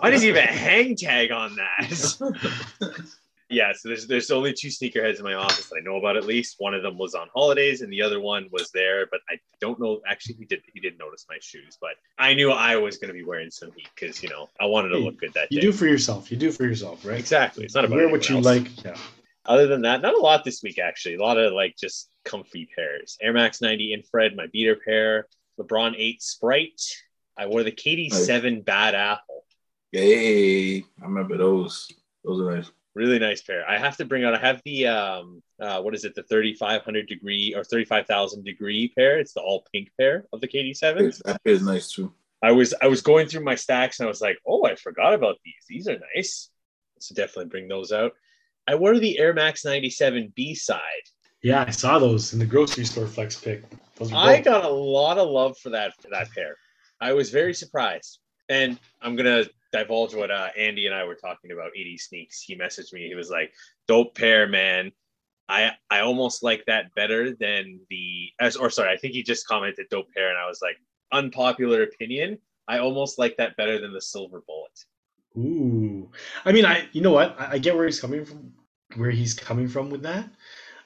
Speaker 1: Why does he have a hang tag on that? yeah, so there's there's only two sneakerheads in my office that I know about at least. One of them was on holidays and the other one was there, but I don't know actually he did he did notice my shoes, but I knew I was gonna be wearing some heat because you know I wanted to look good that
Speaker 2: You
Speaker 1: day.
Speaker 2: do for yourself. You do for yourself, right?
Speaker 1: exactly. It's not about
Speaker 2: Wear what you
Speaker 1: else.
Speaker 2: like. Yeah.
Speaker 1: Other than that, not a lot this week actually. A lot of like just comfy pairs. Air Max 90 infrared, my beater pair, LeBron 8 Sprite. I wore the KD7 Bad Apple.
Speaker 4: Hey, I remember those. Those are nice.
Speaker 1: Really nice pair. I have to bring out. I have the um, uh, what is it? The 3500 degree or 35,000 degree pair. It's the all pink pair of the KD7s.
Speaker 4: That pair is nice too.
Speaker 1: I was I was going through my stacks and I was like, oh, I forgot about these. These are nice. So definitely bring those out. I wore the Air Max 97 B side.
Speaker 2: Yeah, I saw those in the grocery store flex pick.
Speaker 1: I got a lot of love for that for that pair. I was very surprised, and I'm gonna divulge what uh, Andy and I were talking about. 80 sneaks. He messaged me. He was like, "Dope pair, man. I I almost like that better than the or sorry. I think he just commented dope pair, and I was like, unpopular opinion. I almost like that better than the silver bullet.
Speaker 2: Ooh, I mean, I you know what? I, I get where he's coming from, where he's coming from with that,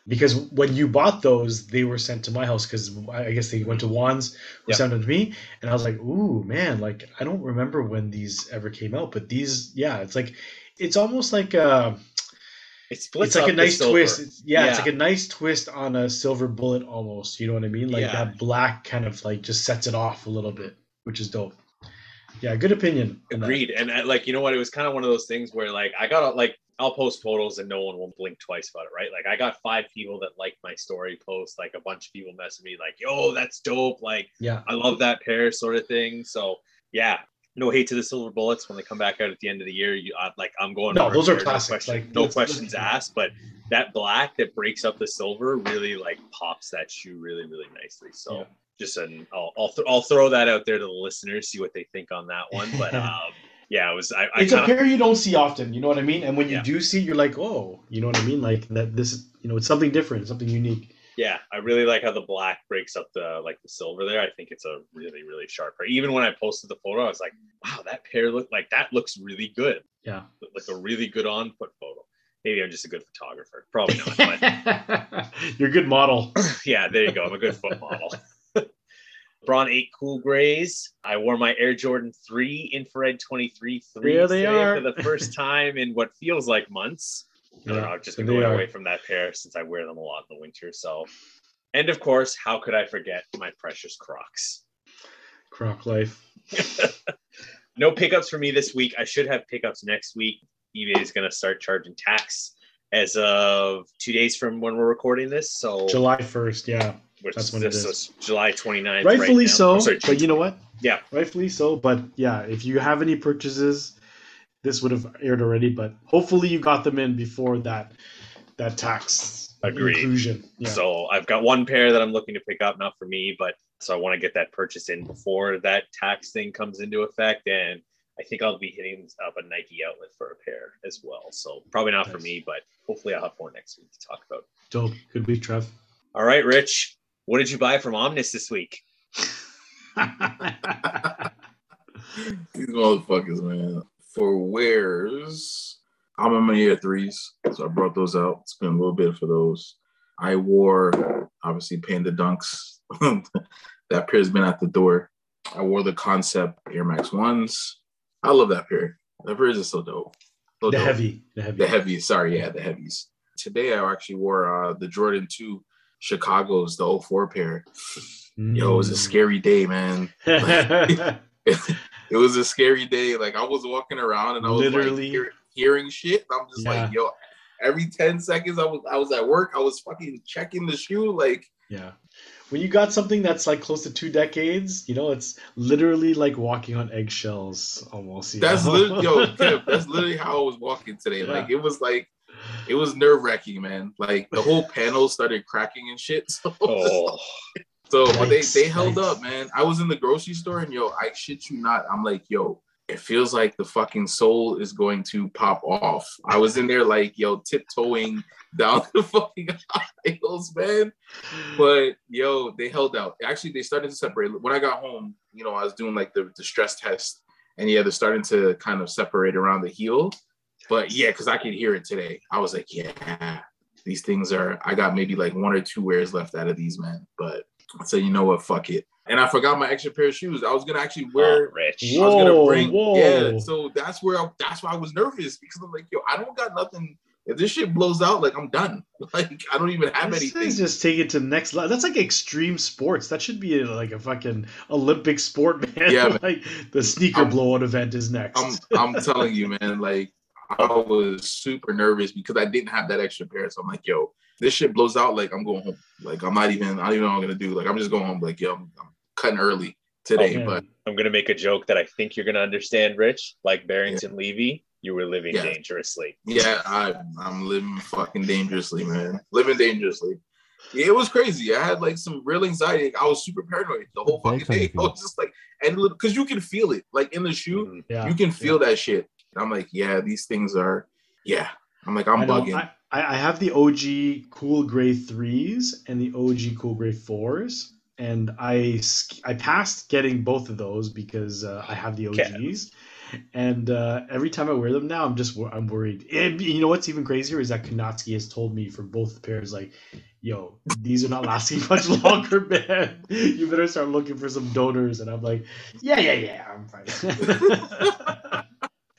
Speaker 2: because when you bought those, they were sent to my house because I guess they went to Juan's, who
Speaker 1: Yep.
Speaker 2: sent them to me, and I was like, "Ooh, man! Like I don't remember when these ever came out, but these, yeah, it's like, it's almost like a,
Speaker 1: It splits
Speaker 2: it's like a nice twist. It's, yeah, it's like a nice twist on a silver bullet almost. You know what I mean? Like
Speaker 1: Yeah.
Speaker 2: that black kind of like just sets it off a little bit, which is dope. Yeah, good opinion.
Speaker 1: Agreed. And uh, like, you know what? It was kind of one of those things where like I got like I'll post photos and no one will blink twice about it, right? Like I got five people that liked my story post, like a bunch of people messaging me like, "Yo, that's dope!" Like
Speaker 2: Yeah,
Speaker 1: I love that pair, sort of thing. So yeah, no hate to the silver bullets when they come back out at the end of the year. You I, like I'm going.
Speaker 2: No, those are classics,
Speaker 1: No, question-
Speaker 2: like,
Speaker 1: no questions asked. But that black that breaks up the silver really like pops that shoe really really nicely. So.
Speaker 2: Yeah.
Speaker 1: Just an, I'll I'll, th- I'll throw that out there to the listeners, see what they think on that one. But um, yeah, it was I, I
Speaker 2: it's a
Speaker 1: kinda,
Speaker 2: pair you don't see often. You know what I mean? And when you
Speaker 1: Yeah.
Speaker 2: do see, you're like, oh, you know what I mean? Like that. This, you know, it's something different, something unique.
Speaker 1: yeah, I really like how the black breaks up the like the silver there. I think it's a really really sharp pair. Even when I posted the photo, I was like, wow, that pair look like that looks really good.
Speaker 2: Yeah.
Speaker 1: Like a really good on foot photo. Maybe I'm just a good photographer. Probably not. But
Speaker 2: You're a good model.
Speaker 1: yeah, there you go. I'm a good foot model. Braun 8 Cool Grays. I wore my Air Jordan 3 Infrared 23 3
Speaker 2: There they are.
Speaker 1: for the first time in what feels like months. I don't know. I've just been going
Speaker 2: are.
Speaker 1: away from that pair since I wear them a lot in the winter. So, and of course, how could I forget my precious Crocs?
Speaker 2: Croc life.
Speaker 1: No pickups for me this week. I should have pickups next week. eBay is going to start charging tax as of two days from when we're recording this. So,
Speaker 2: July 1st, yeah.
Speaker 1: Which
Speaker 2: that's
Speaker 1: is
Speaker 2: when it is.
Speaker 1: is July 29th.
Speaker 2: Rightfully
Speaker 1: right
Speaker 2: so.
Speaker 1: Sorry,
Speaker 2: but you know what?
Speaker 1: Yeah.
Speaker 2: Rightfully so. But yeah, if you have any purchases, this would have aired already. But hopefully you got them in before that that tax
Speaker 1: Agreed.
Speaker 2: inclusion. Yeah.
Speaker 1: So I've got one pair that I'm looking to pick up, not for me, but so I want to get that purchase in before that tax thing comes into effect. And I think I'll be hitting up a Nike outlet for a pair as well. So probably not for me, but hopefully I'll have more next week to talk about.
Speaker 2: Dope. Good week, Trev.
Speaker 1: All right, Rich, what did you buy from Omnis this week?
Speaker 4: These motherfuckers, man. For wears, I'm in my year threes, so I brought those out. Spent a little bit for those. I wore obviously Panda Dunks. that pair's been at the door. I wore the Concept Air Max ones. I love that pair. That pair is so dope. So
Speaker 2: the
Speaker 4: dope.
Speaker 2: heavy. The heavy.
Speaker 4: The heavies. Sorry, yeah, the heavies. Today I actually wore uh, the Jordan 2 Chicago's, the 04 pair. Yo, it was a
Speaker 2: Mm.
Speaker 4: scary day, man. it was a scary day. Like I was walking around and I was
Speaker 2: Literally.
Speaker 4: like hear- hearing shit. I'm just like, yo, every 10 seconds I was I was at work, I was fucking checking the shoe. Like,
Speaker 2: Yeah. When you got something that's like close to two decades, you know, it's literally like walking on eggshells almost.
Speaker 4: that's
Speaker 2: know?
Speaker 4: literally yo, that's literally how I was walking today.
Speaker 2: Yeah.
Speaker 4: Like it was like it was nerve wracking, man. Like the whole panel started cracking and shit. So,
Speaker 1: Oh,
Speaker 4: so but they, they held
Speaker 2: yikes.
Speaker 4: up, man. I was in the grocery store and yo, I shit you not. I'm like, yo, it feels like the fucking soul is going to pop off. I was in there like, yo, tiptoeing down the fucking aisles, man. But yo, they held out. Actually, they started to separate. When I got home, you know, I was doing like the, the stress test, and yeah, they're starting to kind of separate around the heel. But yeah, because I could hear it today. I was like, yeah, these things are. I got maybe like one or two wears left out of these, man. But I said, you know what, fuck it. And I forgot my extra pair of shoes. I was gonna actually oh, wear.
Speaker 1: oh, Rich.
Speaker 4: I was gonna
Speaker 2: Whoa,
Speaker 4: bring.
Speaker 2: whoa.
Speaker 4: Yeah, so that's where I, that's why I was nervous because I'm like, yo, I don't got nothing. If this shit blows out, like I'm done. Like I don't even have
Speaker 2: This
Speaker 4: anything.
Speaker 2: just take it to the next level. That's like extreme sports. That should be like a fucking Olympic sport, man.
Speaker 4: Yeah, man.
Speaker 2: like the sneaker
Speaker 4: I'm-
Speaker 2: blowout event is next.
Speaker 4: I'm I'm telling you, man. Like I was super nervous because I didn't have that extra pair. So I'm like, yo, this shit blows out. Like I'm going home. Like I'm not even. I don't even know what I'm gonna do. Like I'm just going home. Like yo, I'm, I'm cutting early today.
Speaker 2: Man.
Speaker 4: but
Speaker 1: I'm gonna make a joke that I think you're gonna understand, Rich. Like Barrington Levy, you were living
Speaker 4: Yeah.
Speaker 1: dangerously.
Speaker 4: yeah, I I'm living fucking dangerously, man. Living dangerously. Yeah, it was crazy. I had like some real anxiety. I was super paranoid the whole fucking day. I was just like, and because you can feel it, like in the shoe,
Speaker 1: Mhm.
Speaker 2: yeah.
Speaker 4: you can feel that shit. I'm like, yeah, these things are, yeah. I'm like, I'm
Speaker 2: I,
Speaker 4: bugging.
Speaker 2: I, I I have the OG Cool Gray threes and the OG Cool Gray fours, and I I passed getting both of those because uh, I have the
Speaker 1: Okay.
Speaker 2: OGs. and uh, every time I wear them now, I'm just I'm worried. And you know what's even crazier is that Kanatsky has told me for both pairs, like, "Yo, these are not lasting much longer, man. You better start looking for some donors." And I'm like, "Yeah, yeah, yeah, I'm fine."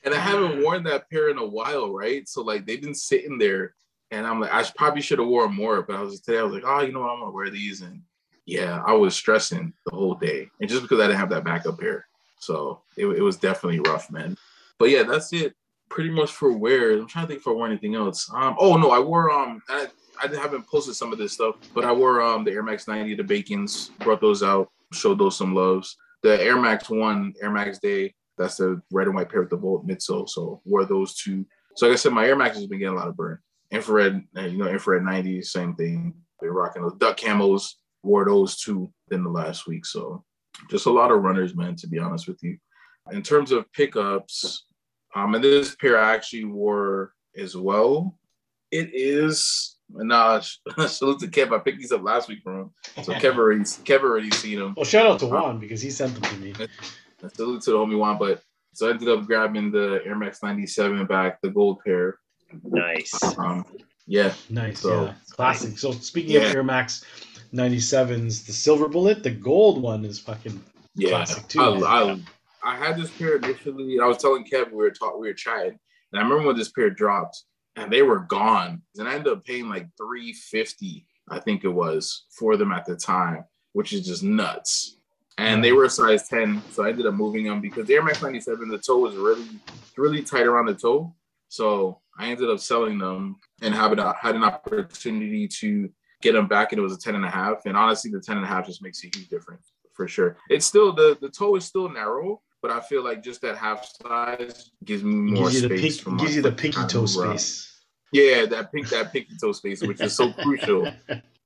Speaker 4: And I haven't worn that pair in a while, right? So like they've been sitting there, and I'm like, I probably should have worn more, but I was today I was like, oh, you know what, I'm gonna wear these, and yeah, I was stressing the whole day, and just because I didn't have that backup pair, so it, it was definitely rough, man. But yeah, that's it, pretty much for wear. I'm trying to think if I wore anything else. Um, oh no, I wore um, I, I haven't posted some of this stuff, but I wore um the Air Max 90, the Bacons, brought those out, showed those some loves. The Air Max One, Air Max Day, that's the red and white pair with the Volt midsole. So wore those two. So like I said, my Air Max has been getting a lot of burn. Infrared, you know, infrared 90s, same thing. They're rocking those duck camos. Wore those two in the last week. So just a lot of runners, man. To be honest with you, in terms of pickups, um, and this pair I actually wore as well. It is. Nah, salute to Kev. I picked these up last week from him. So Kev already, Kev already seen them.
Speaker 2: well, shout out to Juan because he sent them to me.
Speaker 4: And salute to the homie one, but so I ended up grabbing the Air Max 97 back, the gold pair.
Speaker 1: Nice.
Speaker 4: Um, yeah,
Speaker 2: Nice,
Speaker 4: So-
Speaker 2: yeah, classic. So speaking
Speaker 4: Yeah.
Speaker 2: of Air Max 97s, the silver bullet, the gold one is fucking
Speaker 4: yeah.
Speaker 2: Classic too,
Speaker 4: I,
Speaker 2: man.
Speaker 4: I, I had this pair initially. I was telling Kev we were talking, we were chatting, and I remember when this pair dropped, and they were gone. And I ended up paying like 350, I think it was, for them at the time, which is just nuts. And they were a size 10, so I ended up moving them because the Air Max 97, the toe was really, really tight around the toe. So I ended up selling them and having a, had an opportunity to get them back, and it was a 10 and a half. And honestly, the 10 and a half just makes a huge difference for sure. It's still the the toe is still narrow, but I feel like just that half size gives me more
Speaker 2: gives
Speaker 4: space.
Speaker 2: pink, gives you the pinky toe
Speaker 4: of move around.
Speaker 2: space.
Speaker 4: Yeah, that pink that pinky toe space, which is so crucial.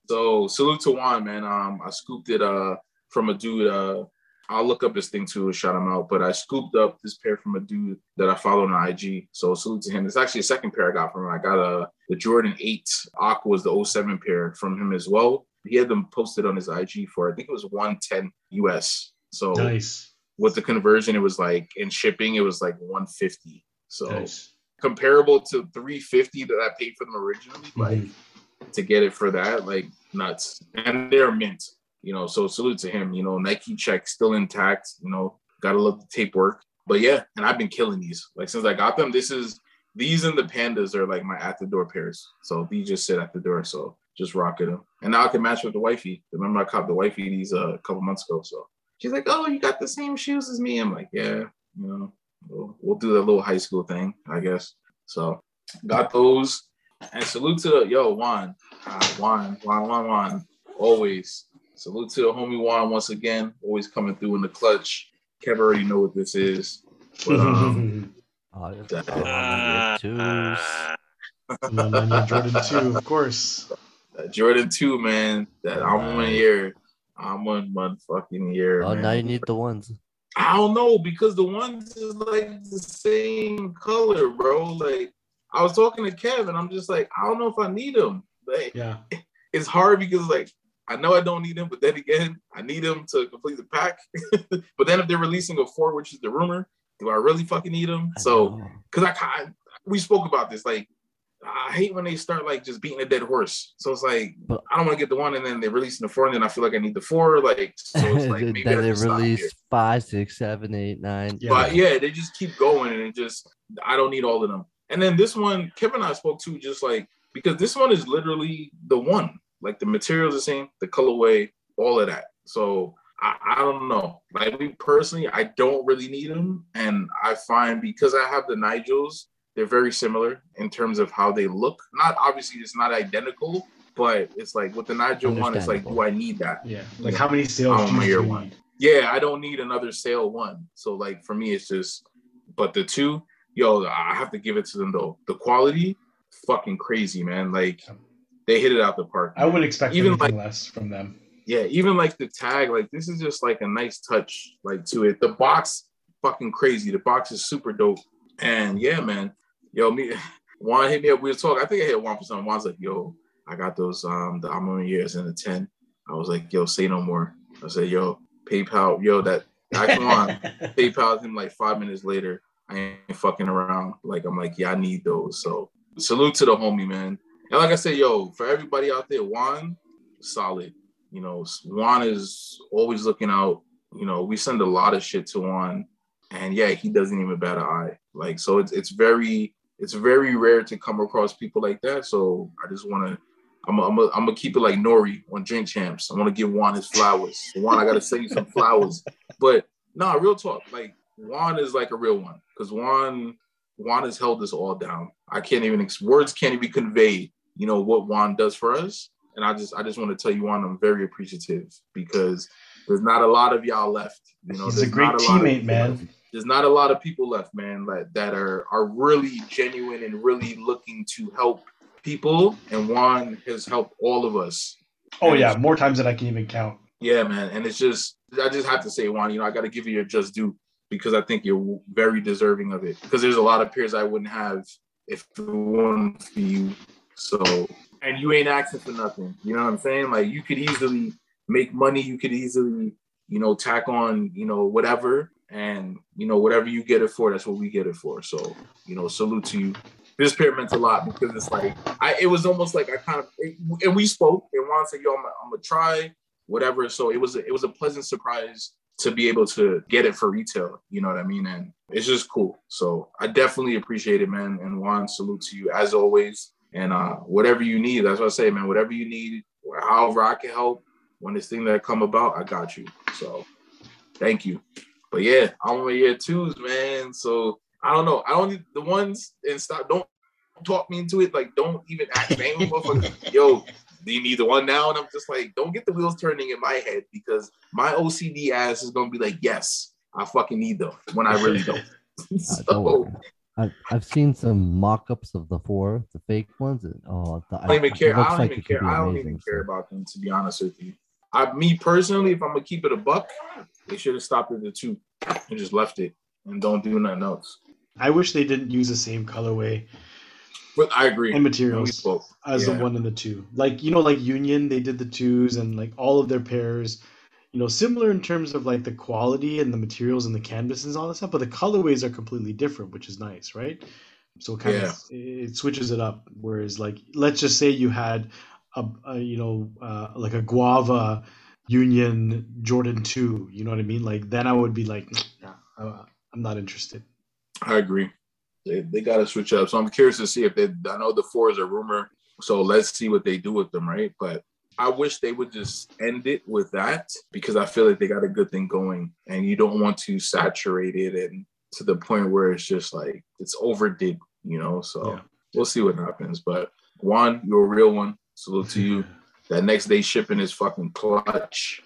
Speaker 4: So salute to Juan, man. Um, I scooped it uh from a dude. Uh, I'll look up his thing too and shout him out. But I scooped up this pair from a dude that I follow on IG. So salute to him. It's actually a second pair I got from him. I got uh the Jordan 8 Aqua was the 07 pair from him as well. He had them posted on his IG for I think it was 110 US. So
Speaker 2: nice,
Speaker 4: with the conversion, it was like in shipping, it was like 150. So
Speaker 2: nice.
Speaker 4: comparable to 350 that I paid for them originally. Like
Speaker 2: Mhm.
Speaker 4: to get it for that, like nuts. And they're mint, you know. So salute to him. You know, Nike check still intact. You know, gotta love the tape work. But yeah, and I've been killing these. Like since I got them, this is these and the pandas are like my at the door pairs. So these just sit at the door. So just rocking them. And now I can match with the wifey. Remember I caught the wifey these uh, a couple months ago. So she's like, "Oh, you got the same shoes as me." I'm like, "Yeah, you know, we'll, we'll do that little high school thing, I guess." So got those. And salute to yo Juan, uh, Juan, Juan, Juan, Juan. Always salute to the homie Juan once again. Always coming through in the clutch. Kev already know what this is. But um,
Speaker 3: Oh, yeah.
Speaker 4: That-
Speaker 3: twos.
Speaker 2: No, no, no, Jordan two, of course.
Speaker 4: that Jordan two man, that I'm one year. I'm one one fucking year.
Speaker 3: Oh,
Speaker 4: man.
Speaker 3: now you need the ones.
Speaker 4: I don't know because the ones is like the same color, bro. Like I was talking to Kevin, I'm just like, I don't know if I need them. Like
Speaker 2: Yeah,
Speaker 4: it's hard because like I know I don't need them, but then again, I need them to complete the pack. but then if they're releasing a four, which is the rumor, do I really fucking need them? So because I, I we spoke about this, like I hate when they start like just beating a dead horse. So it's like
Speaker 3: But-
Speaker 4: I don't want to get the one and then they're releasing the four, and then I feel like I need the four. Like so, it's like maybe
Speaker 3: then they
Speaker 4: just stop here.
Speaker 3: release five, six, seven, eight, nine.
Speaker 2: Yeah.
Speaker 4: But yeah, they just keep going and just I don't need all of them. And then this one, Kevin and I spoke to just like because this one is literally the one. Like the material's the same, the colorway, all of that. So I, I don't know. Like me personally, I don't really need them. And I find because I have the Nigels, they're very similar in terms of how they look. Not obviously it's not identical, but it's like with the Nigel one, it's like, do I need that?
Speaker 2: yeah. Like how many sails
Speaker 4: Oh,
Speaker 2: do
Speaker 4: my
Speaker 2: you
Speaker 4: year
Speaker 2: need?
Speaker 4: one. yeah, I don't need another sail one. So like for me, it's just, but the two, yo, I have to give it to them though. The quality, fucking crazy, man. Like they hit it out the park.
Speaker 2: I wouldn't expect
Speaker 4: Even
Speaker 2: anything less from them.
Speaker 4: Yeah, even like the tag, like this is just like a nice touch, like to it. The box, fucking crazy. The box is super dope. And yeah, man, yo, me, Juan hit me up. We were talking. I think I hit one for something. Juan's like, yo, I got those um the Amon years and the ten. I was like, yo, say no more. I said, yo, PayPal, yo, that I come on. PayPal him like five minutes later. I ain't fucking around. Like I'm like, yeah, I need those. So salute to the homie, man. And like I said, yo, for everybody out there, Juan, solid. You know, Juan is always looking out. You know, we send a lot of shit to Juan, and yeah, he doesn't even bat an eye. Like, so it's it's very it's very rare to come across people like that. So I just want to. I'm gonna I'm I'm keep it like N.O.R.E. on Drink Champs. I want to give Juan his flowers. Juan, I gotta send you some flowers. But nah, real talk. Like Juan is like a real one because Juan Juan has held this all down. I can't even words can't even convey, you know, what Juan does for us. And I just I just want to tell you, Juan, I'm very appreciative because there's not a lot of y'all left. You know,
Speaker 2: He's a great teammate, man.
Speaker 4: There's not a lot of people left, man, that, that are are really genuine and really looking to help people. And Juan has helped all of us.
Speaker 2: Oh
Speaker 4: And
Speaker 2: yeah, more times than I can even count.
Speaker 4: yeah, man. And it's just, I just have to say, Juan, you know, I got to give you your just due because I think you're very deserving of it. Because there's a lot of peers I wouldn't have if it wasn't for you. So, and you ain't asking for nothing. You know what I'm saying? Like, you could easily make money. You could easily, you know, tack on, you know, whatever. And, you know, whatever you get it for, that's what we get it for. So, you know, salute to you. This pair meant a lot because it's like, I, it was almost like I kind of, and we spoke, and Juan said, yo, I'm, I'm going to try whatever. So it was a, it was a pleasant surprise to be able to get it for retail. You know what I mean? And it's just cool. So I definitely appreciate it, man. And Juan, salute to you as always. And uh, whatever you need, that's what I say, man. Whatever you need, however I can help, when this thing that come about, I got you. So thank you. But yeah, I'm on year twos, man. So I don't know. I don't need the ones and stop. Don't talk me into it. Like, don't even act name motherfucker. Yo, do you need the one now? And I'm just like, don't get the wheels turning in my head because my OCD ass is gonna be like, yes, I fucking need them when I really don't.
Speaker 3: Worry. I've, I've seen some mock-ups of the four, the fake ones. And, oh, the,
Speaker 4: I don't even care. I don't
Speaker 3: like
Speaker 4: even care. I don't
Speaker 3: amazing,
Speaker 4: even
Speaker 3: so-
Speaker 4: care about them to be honest with you. I, me personally, if I'm gonna keep it a buck, they should have stopped at the two and just left it and don't do nothing else.
Speaker 2: I wish they didn't use the same colorway
Speaker 4: But I agree.
Speaker 2: and materials
Speaker 4: spoke.
Speaker 2: as
Speaker 4: Yeah.
Speaker 2: the one and the two. Like you know, like Union, they did the twos and like all of their pairs. You know, similar in terms of like the quality and the materials and the canvas and all that stuff, but the colorways are completely different, which is nice, right? So it kind
Speaker 4: Yeah.
Speaker 2: of it switches it up. Whereas like let's just say you had a, a you know uh, like a guava Union Jordan two, you know what I mean? Like then I would be like, nah, uh, I'm not interested.
Speaker 4: I agree. They, they got to switch up. So I'm curious to see if they. I know the four is a rumor, so let's see what they do with them, right? But I wish they would just end it with that because I feel like they got a good thing going, and you don't want to saturate it and to the point where it's just like it's overdid, you know. So
Speaker 2: Yeah.
Speaker 4: we'll see what happens. But Juan, you're a real one. Salute to you. That next day shipping is fucking clutch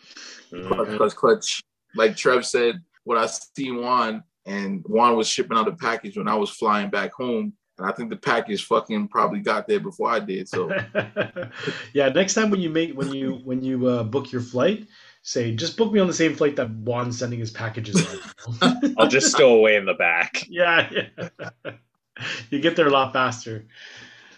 Speaker 4: mm-hmm. clutch, clutch, clutch. Like Trev said, when I seen Juan and Juan was shipping out a package when I was flying back home, and I think the package fucking probably got there before I did. So
Speaker 2: yeah, next time when you make when you when you uh, book your flight, say just book me on the same flight that Juan's sending his packages on.
Speaker 1: I'll just stow away in the back.
Speaker 2: yeah, yeah. you get there a lot faster.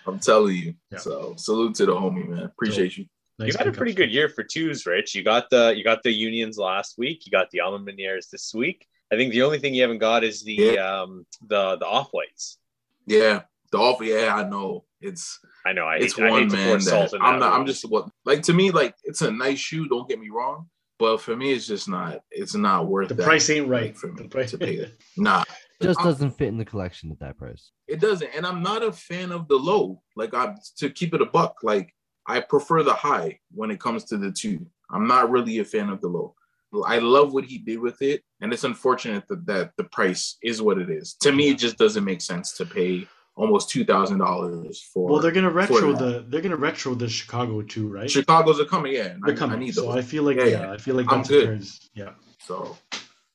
Speaker 4: I'm telling you.
Speaker 2: Yeah.
Speaker 4: So salute to the homie, man. Appreciate you.
Speaker 2: Nice
Speaker 1: you had a pretty good year for twos, Rich. You got the you got the unions last week. You got the almond Menieres this week. I think the only thing you haven't got is the
Speaker 4: Yeah.
Speaker 1: um the the off whites.
Speaker 4: Yeah. The offer, yeah, I know. It's
Speaker 1: I know. I
Speaker 4: it's
Speaker 1: hate, I
Speaker 4: one
Speaker 1: hate to pour
Speaker 4: man
Speaker 1: salt
Speaker 4: that
Speaker 1: in
Speaker 4: I'm
Speaker 1: that
Speaker 4: not I'm just what like to me, like it's a nice shoe, don't get me wrong. But for me, it's just not it's not worth
Speaker 2: The
Speaker 4: that,
Speaker 2: price ain't right.
Speaker 4: for me
Speaker 2: The price-
Speaker 4: to pay that. Nah.
Speaker 3: Just doesn't fit in the collection at that price.
Speaker 4: It doesn't, and I'm not a fan of the low. Like I to keep it a buck. Like I prefer the high when it comes to the two. I'm not really a fan of the low. I love what he did with it, and it's unfortunate that, that the price is what it is. To me, it just doesn't make sense to pay almost two thousand dollars for.
Speaker 2: Well, they're gonna retro the they're gonna retro the Chicago too, right?
Speaker 4: Chicago's are coming. Yeah,
Speaker 2: They're
Speaker 4: I,
Speaker 2: coming.
Speaker 4: I need
Speaker 2: so. I feel like
Speaker 4: Yeah,
Speaker 2: yeah,
Speaker 4: yeah.
Speaker 2: I feel like
Speaker 4: I'm good.
Speaker 2: Yeah.
Speaker 4: So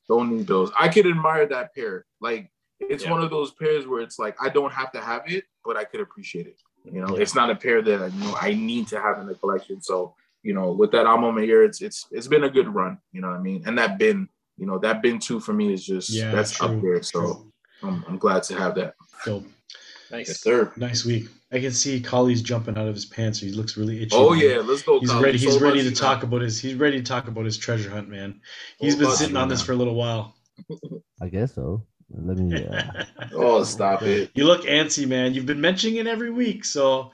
Speaker 4: don't need those. I could admire that pair. Like it's
Speaker 1: Yeah.
Speaker 4: one of those pairs where it's like I don't have to have it, but I could appreciate it. You know, it's not a pair that you know I need to have in the collection. So you know, with that alma mater, it's it's it's been a good run. You know what I mean? And that bin, you know, that bin two for me is just
Speaker 2: Yeah,
Speaker 4: that's
Speaker 2: true,
Speaker 4: up there. So. I'm, I'm glad to have that.
Speaker 2: Dope.
Speaker 1: nice.
Speaker 4: yes, sir.
Speaker 2: Nice week. I can see Colley's jumping out of his pants. He looks really itchy.
Speaker 4: Oh
Speaker 2: man.
Speaker 4: yeah, let's go.
Speaker 2: He's
Speaker 4: Colin.
Speaker 2: ready. He's
Speaker 4: So
Speaker 2: ready to talk
Speaker 4: got.
Speaker 2: about his. He's ready to talk about his treasure hunt, man. He's
Speaker 4: So
Speaker 2: been sitting
Speaker 4: you
Speaker 2: on this for a little while.
Speaker 3: I guess so. Let me. Uh,
Speaker 4: Oh, stop it.
Speaker 2: You look antsy, man. You've been mentioning it every week, so.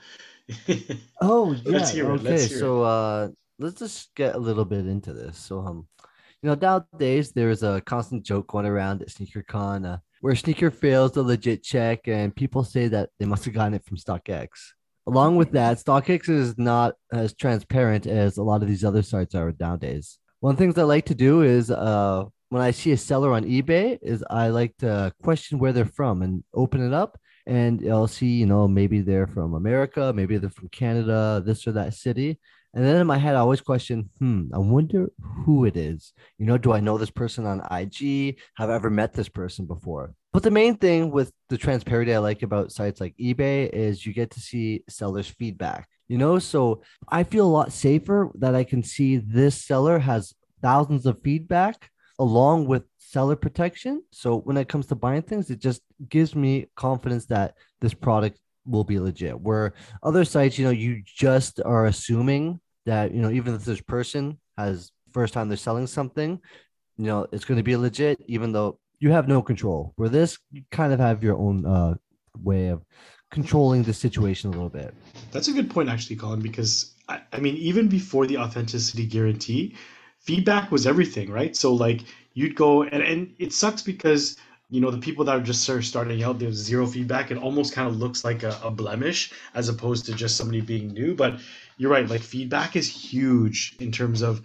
Speaker 3: oh yeah.
Speaker 2: Let's hear it,
Speaker 3: okay,
Speaker 2: let's hear
Speaker 3: so uh, let's just get a little bit into this. So um, you know, nowadays there's a constant joke going around at SneakerCon uh, where sneaker fails the legit check, and people say that they must have gotten it from StockX. Along with that, StockX is not as transparent as a lot of these other sites are nowadays. One of the things I like to do is uh, when I see a seller on eBay, is I like to question where they're from and open it up, and I'll see, you know, maybe they're from America, maybe they're from Canada, this or that city. And then in my head, I always question, hmm, I wonder who it is. You know, do I know this person on IG? Have I ever met this person before? But the main thing with the transparency I like about sites like eBay is you get to see sellers' feedback. You know, so I feel a lot safer that I can see this seller has thousands of feedback along with seller protection. So when it comes to buying things, it just gives me confidence that this product will be legit. Where other sites, you know, you just are assuming that, you know, even if this person has first time they're selling something, you know, it's going to be legit, even though you have no control. Where this, you kind of have your own uh, way of controlling the situation a little bit.
Speaker 2: That's a good point, actually, Colin, because I, I mean, even before the authenticity guarantee, feedback was everything, right? So, like, you'd go, and, and it sucks because, you know, the people that are just sort of starting out, there's zero feedback. It almost kind of looks like a, a blemish as opposed to just somebody being new. But you're right, like, feedback is huge in terms of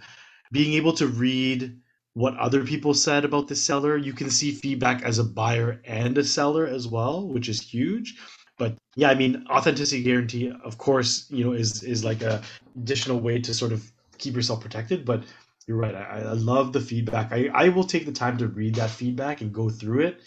Speaker 2: being able to read what other people said about the seller. You can see feedback as a buyer and a seller as well, which is huge but yeah i mean authenticity guarantee of course you know is is like a additional way to sort of keep yourself protected but you're right i, I love the feedback I, I will take the time to read that feedback and go through it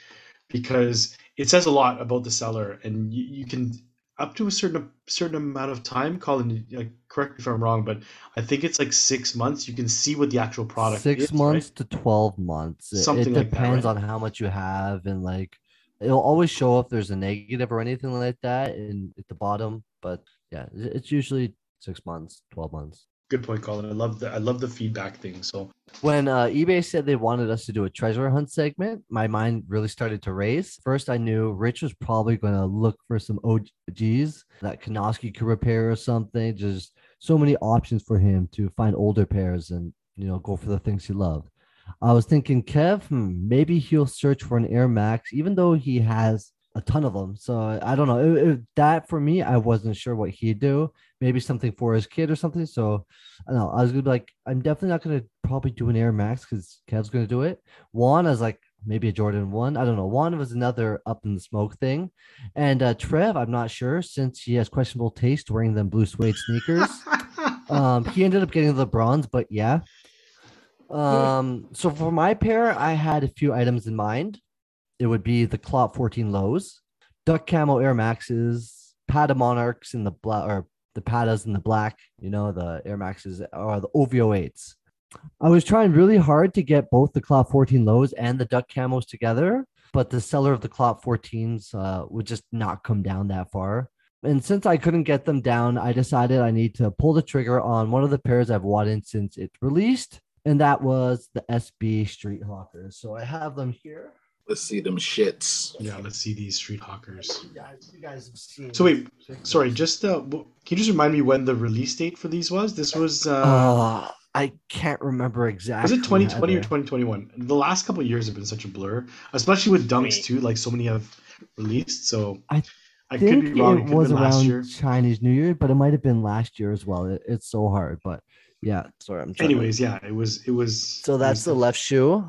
Speaker 2: because it says a lot about the seller and you, you can up to a certain certain amount of time colin like, correct me if i'm wrong but i think it's like six months you can see what the actual product
Speaker 3: Six
Speaker 2: is,
Speaker 3: months
Speaker 2: right?
Speaker 3: to 12 months. It- It,
Speaker 2: Something like that,
Speaker 3: depends
Speaker 2: right?
Speaker 3: on how much you have and like it'll always show if there's a negative or anything like that in at the bottom. But yeah, it's usually six months, 12 months.
Speaker 2: Good point colin i love the i love the feedback thing so
Speaker 3: When uh, eBay said they wanted us to do a treasure hunt segment, my mind really started to race. First, I knew Rich was probably going to look for some OGs that Kanoski could repair or something. Just so many options for him to find older pairs and you know go for the things he loved. I was thinking, Kev, hmm, maybe he'll search for an Air Max, even though he has a ton of them. So I don't know. It- it- that for me, I wasn't sure what he'd do. Maybe something for his kid or something. So I don't know. I was gonna be like, I'm definitely not gonna probably do an Air Max because Kev's gonna do it. Juan, I was like, maybe a Jordan one. I don't know. Juan was another up in the smoke thing, and uh, Trev, I'm not sure since he has questionable taste wearing them blue suede sneakers. um, he ended up getting the bronze, but yeah. Um, so for my pair, I had a few items in mind. It would be the CLOT 14 lows, Duck Camo Air Maxes, Patta Monarchs in the black or the Pattas in the black, you know, the Air Maxes or the OVO 8s. I was trying really hard to get both the CLOT 14 lows and the Duck Camos together, but the seller of the CLOT 14s uh, would just not come down that far. And since I couldn't get them down, I decided I need to pull the trigger on one of the pairs I've wanted since it released, and that was the SB Street Hawkers. So I have them here.
Speaker 4: Let's see them shits.
Speaker 2: yeah let's see these street hawkers
Speaker 3: You guys, you guys have seen.
Speaker 2: So wait, sorry, just uh, can you just remind me when the release date for these was? This was uh,
Speaker 3: Uh, I can't remember exactly.
Speaker 2: was it 2020 or 2021? The last couple of years have been such a blur, especially with dunks too. Like so many have released. So
Speaker 3: I
Speaker 2: I
Speaker 3: I
Speaker 2: could
Speaker 3: think
Speaker 2: be wrong. It
Speaker 3: it was
Speaker 2: have last
Speaker 3: around
Speaker 2: year.
Speaker 3: Chinese New Year, but it might have been last year as well. It, it's so hard, but yeah. Sorry, I'm. trying to-
Speaker 2: Anyways, yeah, it was. It was.
Speaker 3: so that's the left shoe.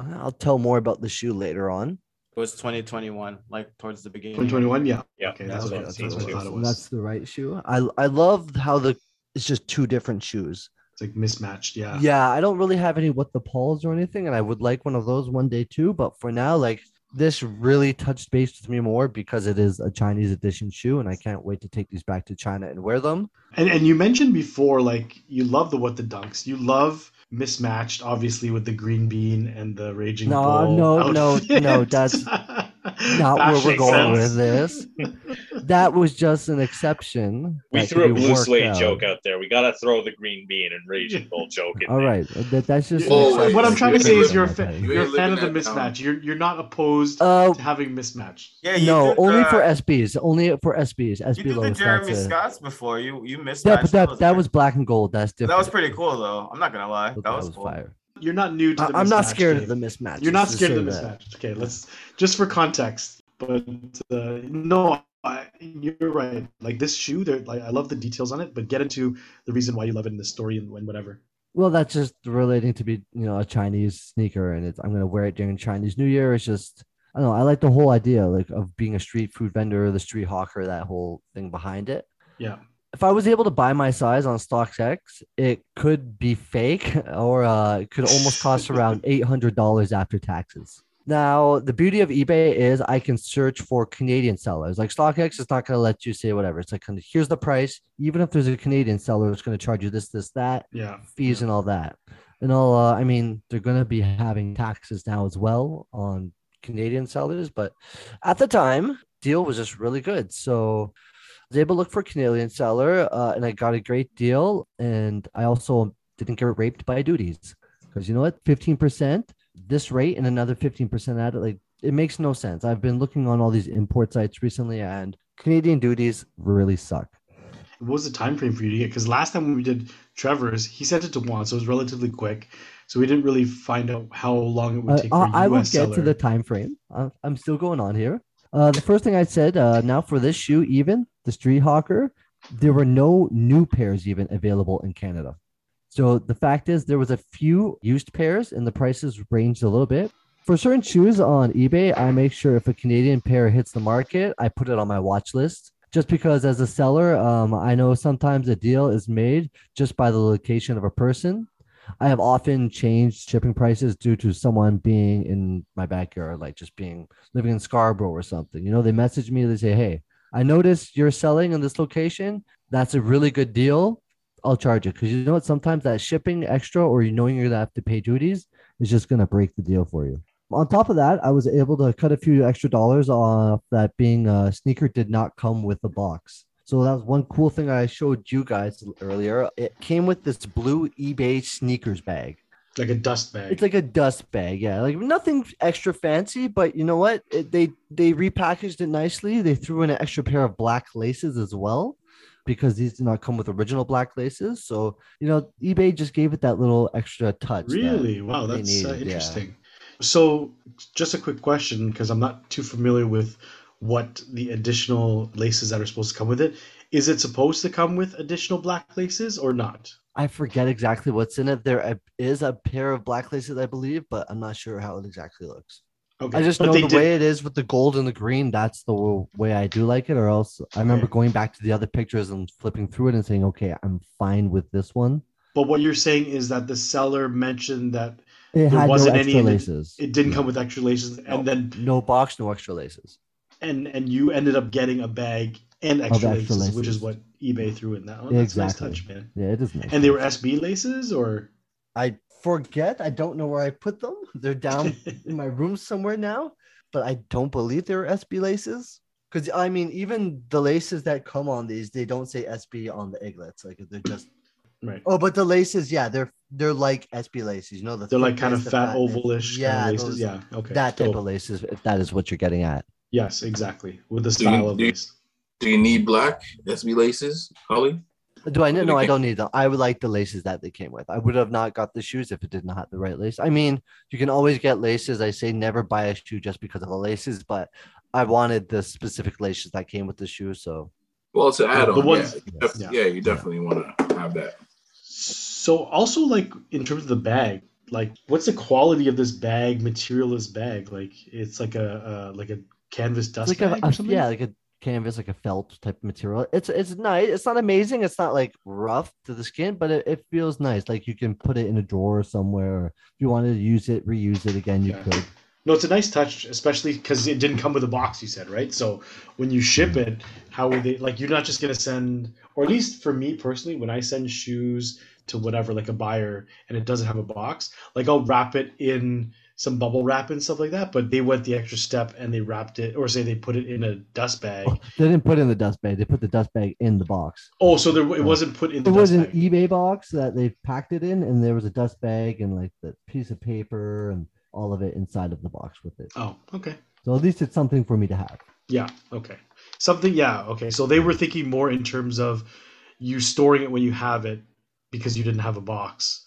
Speaker 3: Uh, I'll tell more about the shoe later on.
Speaker 6: It was 2021, like towards the beginning.
Speaker 2: 2021. Yeah.
Speaker 1: Yeah,
Speaker 2: Okay,
Speaker 1: that's
Speaker 2: that's
Speaker 1: what
Speaker 2: what,
Speaker 1: I'm
Speaker 2: that's what I thought it was.
Speaker 3: That's the right shoe. I I love how the it's just two different shoes.
Speaker 2: It's like mismatched. Yeah.
Speaker 3: Yeah, I don't really have any what the Pauls or anything, and I would like one of those one day too. But for now, like this really touched base with me more because it is a Chinese edition shoe, and I can't wait to take these back to China and wear them.
Speaker 2: And and you mentioned before, like you love the what the dunks. You love mismatched, obviously with the green bean and the raging
Speaker 3: No,
Speaker 2: bull.
Speaker 3: no, no,
Speaker 2: outfit.
Speaker 3: no, that's- Not where we're going
Speaker 2: sense.
Speaker 3: with this. That was just an exception.
Speaker 1: We threw a blue suede
Speaker 3: out.
Speaker 1: joke out there. We gotta throw the green bean and raging bull joke in
Speaker 3: All
Speaker 1: there.
Speaker 3: right, that, that's just. an
Speaker 4: Oh,
Speaker 2: what I'm trying to say is you're a,
Speaker 3: living
Speaker 2: fa-
Speaker 3: that
Speaker 4: You
Speaker 2: you're a fan of the
Speaker 4: living that
Speaker 2: mismatch. You're you're not opposed
Speaker 3: Uh,
Speaker 2: to having mismatch.
Speaker 6: Yeah, you
Speaker 3: no,
Speaker 6: did
Speaker 3: only
Speaker 6: the-
Speaker 3: for SBs. Only for SBs.
Speaker 6: You did the. Jeremy
Speaker 3: That's it.
Speaker 6: Scotts before. You you missed
Speaker 3: Yeah, but that that was black and gold. That's different.
Speaker 6: that was pretty cool though. I'm not gonna lie.
Speaker 3: That,
Speaker 6: That was cool.
Speaker 3: fire.
Speaker 2: You're not new to the
Speaker 3: I'm not scared
Speaker 2: game.
Speaker 3: of the mismatch.
Speaker 2: You're not scared of the
Speaker 3: say that.
Speaker 2: mismatch. Okay, let's just for context. But uh, no, I, you're right. Like this shoe, there. Like I love the details on it, but get into the reason why you love it in the story and, and whatever.
Speaker 3: Well, that's just relating to be, you know, a Chinese sneaker, and it's I'm gonna wear it during Chinese New Year. It's just I don't know. I like the whole idea, like of being a street food vendor, the street hawker, that whole thing behind it.
Speaker 2: Yeah.
Speaker 3: If I was able to buy my size on StockX, it could be fake, or uh, it could almost cost around eight hundred dollars after taxes. Now, the beauty of eBay is I can search for Canadian sellers. Like StockX is not going to let you say whatever. It's like, here's the price. Even if there's a Canadian seller, it's going to charge you this, this, that
Speaker 2: Yeah.
Speaker 3: fees and all that. And all, uh, I mean, they're going to be having taxes now as well on Canadian sellers, but at the time, deal was just really good. So was able to look for a Canadian seller, uh, and I got a great deal. And I also didn't get raped by duties because you know what, fifteen percent this rate and another fifteen percent at it, like it makes no sense. I've been looking on all these import sites recently, and Canadian duties really suck.
Speaker 2: What was the time frame for you to get? Because last time we did Trevor's, he sent it to Juan, so it was relatively quick. So we didn't really find out how long it would
Speaker 3: Uh,
Speaker 2: take for a
Speaker 3: I I will get to the time frame. Uh, I'm still going on here. Uh, the first thing I said, uh, now for this shoe, even the Street Hawker, there were no new pairs even available in Canada. So the fact is, there was a few used pairs, and the prices ranged a little bit. For certain shoes on eBay, I make sure if a Canadian pair hits the market, I put it on my watch list. Just because, as a seller, um, I know sometimes a deal is made just by the location of a person. I have often changed shipping prices due to someone being in my backyard, like just being living in Scarborough or something. You know, they message me, they say, Hey, I noticed you're selling in this location. That's a really good deal. I'll charge it. Cause you know what? Sometimes that shipping extra or you knowing you're gonna have to pay duties is just gonna break the deal for you. On top of that, I was able to cut a few extra dollars off that being a sneaker did not come with a box. So that was one cool thing I showed you guys earlier. It came with this blue eBay sneakers bag.
Speaker 2: Like a dust bag.
Speaker 3: It's like a dust bag, yeah. Like nothing extra fancy, but you know what? It, they they repackaged it nicely. They threw in an extra pair of black laces as well, because these do not come with original black laces. So you know, eBay just gave it that little extra touch. that-
Speaker 2: Really? Wow,
Speaker 3: they
Speaker 2: that's uh,
Speaker 3: needed, yeah.
Speaker 2: interesting. So, just a quick question because I'm not too familiar with what the additional laces that are supposed to come with it. Is it supposed to come with additional black laces or not?
Speaker 3: I forget exactly what's in it. There uh, is a pair of black laces, I believe, but I'm not sure how it exactly looks.
Speaker 2: Okay.
Speaker 3: I just
Speaker 2: but
Speaker 3: know the
Speaker 2: did-
Speaker 3: way it is with the gold and the green. That's the way I do like it. Or else I remember
Speaker 2: Okay.
Speaker 3: going back to the other pictures and flipping through it and saying, "Okay, I'm fine with this one."
Speaker 2: But what you're saying is that the seller mentioned that
Speaker 3: It
Speaker 2: There wasn't any
Speaker 3: extra
Speaker 2: in
Speaker 3: laces.
Speaker 2: it didn't
Speaker 3: No.
Speaker 2: come with extra laces, and then
Speaker 3: no box, no extra laces.
Speaker 2: and and you ended up getting a bag and oh, extra,
Speaker 3: extra
Speaker 2: laces, which is what eBay threw in that. Oh, that's a
Speaker 3: Exactly.
Speaker 2: nice touch, man.
Speaker 3: Yeah, it is nice.
Speaker 2: And they were SB laces, or
Speaker 3: I forget. I don't know where I put them. They're down in my room somewhere now, but I don't believe they were SB laces. Because I mean, even the laces that come on these, they don't say SB on the aglets. Like they're just
Speaker 2: right.
Speaker 3: oh, but the laces, yeah, they're they're like SB laces. You know, the
Speaker 2: They're like kind
Speaker 3: thickness,
Speaker 2: of
Speaker 3: the
Speaker 2: fat ovalish
Speaker 3: Yeah,
Speaker 2: kind of laces.
Speaker 3: those-
Speaker 2: yeah. Okay.
Speaker 3: that type
Speaker 2: So,
Speaker 3: of laces. If that is what you're getting at.
Speaker 2: yes, exactly. With the
Speaker 4: Do you-
Speaker 2: style of
Speaker 4: do you-
Speaker 2: lace.
Speaker 4: Do you need black SB laces, Holly?
Speaker 3: Do I know? No, I don't need them. I would like the laces that they came with. I would have not got the shoes if it did not have the right lace. I mean, you can always get laces. I say never buy a shoe just because of the laces, but I wanted the specific laces that came with the shoe. So
Speaker 4: Well, it's an add-on.
Speaker 2: the ones-
Speaker 4: yeah, you def-
Speaker 2: yeah.
Speaker 4: yeah, you definitely want to have that.
Speaker 2: So also like in terms of the bag, like what's the quality of this bag, material of this bag? Like it's like a uh, like a canvas
Speaker 3: it's
Speaker 2: dust
Speaker 3: like
Speaker 2: bag
Speaker 3: a,
Speaker 2: or something.
Speaker 3: yeah, like a canvas, like a felt type of material. It's it's nice. It's not amazing. It's not like rough to the skin, but it, it feels nice. Like you can put it in a drawer somewhere. If you wanted to use it, reuse it again, you
Speaker 2: Yeah.
Speaker 3: could.
Speaker 2: No, it's a nice touch, especially because it didn't come with a box. You said right. So when you ship it, how would they like? You're not just gonna send, or at least for me personally, when I send shoes to whatever, like a buyer, and it doesn't have a box, like I'll wrap it in some bubble wrap and stuff like that, but they went the extra step and they wrapped it, or say they put it in a dust bag.
Speaker 3: They didn't put it in the dust bag. They put the dust bag in the box.
Speaker 2: Oh, so there it wasn't put in the
Speaker 3: It was an eBay box that they packed it in, and there was a dust bag and like the piece of paper and all of it inside of the box with it.
Speaker 2: Oh, okay.
Speaker 3: So at least it's something for me to have.
Speaker 2: Yeah. Okay. Something. Yeah. Okay. So they were thinking more in terms of you storing it when you have it because you didn't have a box.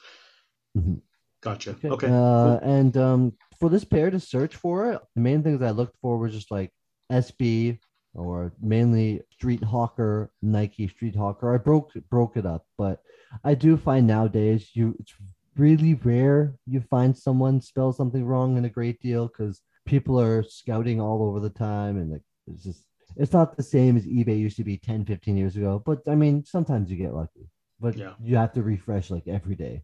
Speaker 3: Mhm.
Speaker 2: Gotcha.
Speaker 3: Okay.
Speaker 2: Okay.
Speaker 3: Uh, and um, for this pair to search for it, the main things I looked for were just like SB or mainly Street Hawker, Nike Street Hawker. I broke broke it up, but I do find nowadays you it's really rare you find someone spell something wrong in a great deal because people are scouting all over the time and like it's just it's not the same as eBay used to be 10, 15 years ago. But I mean, sometimes you get lucky, but
Speaker 2: Yeah.
Speaker 3: you have to refresh like every day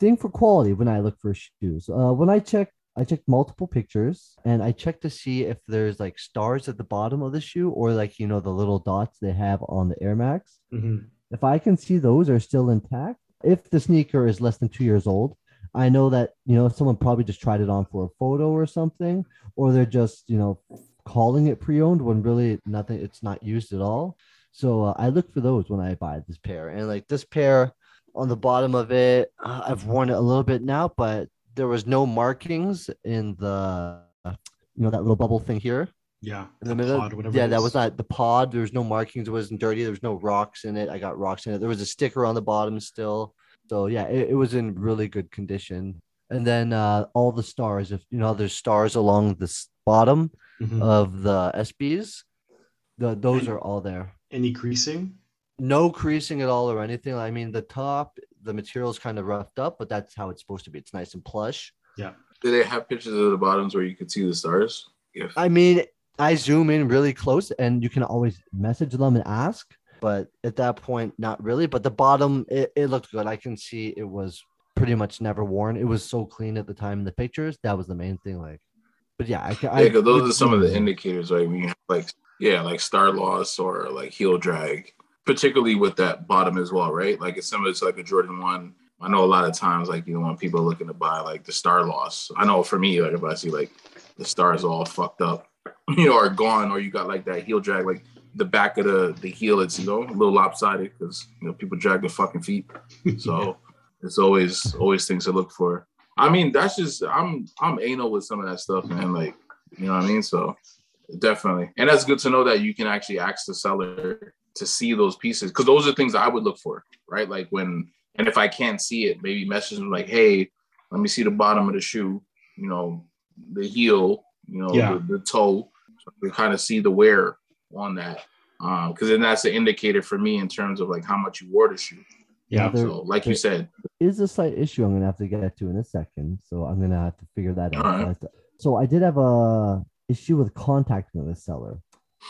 Speaker 3: thing for quality when I look for shoes. Uh, when I check, I check multiple pictures and I check to see if there's like stars at the bottom of the shoe or like you know the little dots they have on the Air Max.
Speaker 2: Mhm.
Speaker 3: If I can see those are still intact, if the sneaker is less than two years old, I know that you know someone probably just tried it on for a photo or something, or they're just you know calling it pre-owned when really nothing, it's not used at all. So uh, I look for those when I buy this pair, and like this pair on the bottom of it, uh, I've worn it a little bit now, but there was no markings in the you know that little bubble thing here
Speaker 2: Yeah.
Speaker 3: in the
Speaker 2: the
Speaker 3: middle.
Speaker 2: pod, whatever
Speaker 3: yeah, that was not the pod. There was no markings. It wasn't dirty. There was no rocks in it. I got rocks in it. There was a sticker on the bottom still. So yeah, it, it was in really good condition. And then uh, all the stars, if you know, there's stars along the bottom
Speaker 2: Mhm.
Speaker 3: of the SBs. The those are all there.
Speaker 2: Any creasing?
Speaker 3: No creasing at all or anything. I mean, the top, the material is kind of roughed up, but that's how it's supposed to be. It's nice and plush.
Speaker 4: Yeah. Do they have pictures of the bottoms where you could see the stars? If
Speaker 3: I mean, I zoom in really close and you can always message them and ask, but at that point, not really. But the bottom, it, it looked good. I can see it was pretty much never worn. It was so clean at the time in the pictures. That was the main thing. Like, but yeah, I, ca- I
Speaker 4: yeah, 'cause those
Speaker 3: would
Speaker 4: are some of the indicators, right? When you have like yeah, like star loss or like heel drag, particularly with that bottom as well, right? Like it's similar to like a Jordan one. I know a lot of times, like you know, when people are looking to buy like the star loss, I know for me, like if I see like the stars all fucked up, you know, are gone, or you got like that heel drag, like the back of the the heel, it's you know a little lopsided because you know people drag their fucking feet. So it's always always things to look for. I mean, that's just I'm I'm anal with some of that stuff, man. Like, you know what I mean? So definitely. And that's good to know that you can actually ask the seller to see those pieces because those are things I would look for, right? Like when and if I can't see it, maybe message them like, hey, let me see the bottom of the shoe, you know, the heel, you know,
Speaker 2: Yeah.
Speaker 4: the, the toe. So we kind of see the wear on that. Um, because then that's the indicator for me in terms of like how much you wore the shoe.
Speaker 2: Yeah.
Speaker 3: There-
Speaker 4: So like you said,
Speaker 3: is a slight issue I'm gonna have to get to in a second. So I'm gonna have to figure that out.
Speaker 4: Alright.
Speaker 3: But- So I did have a issue with contacting the seller.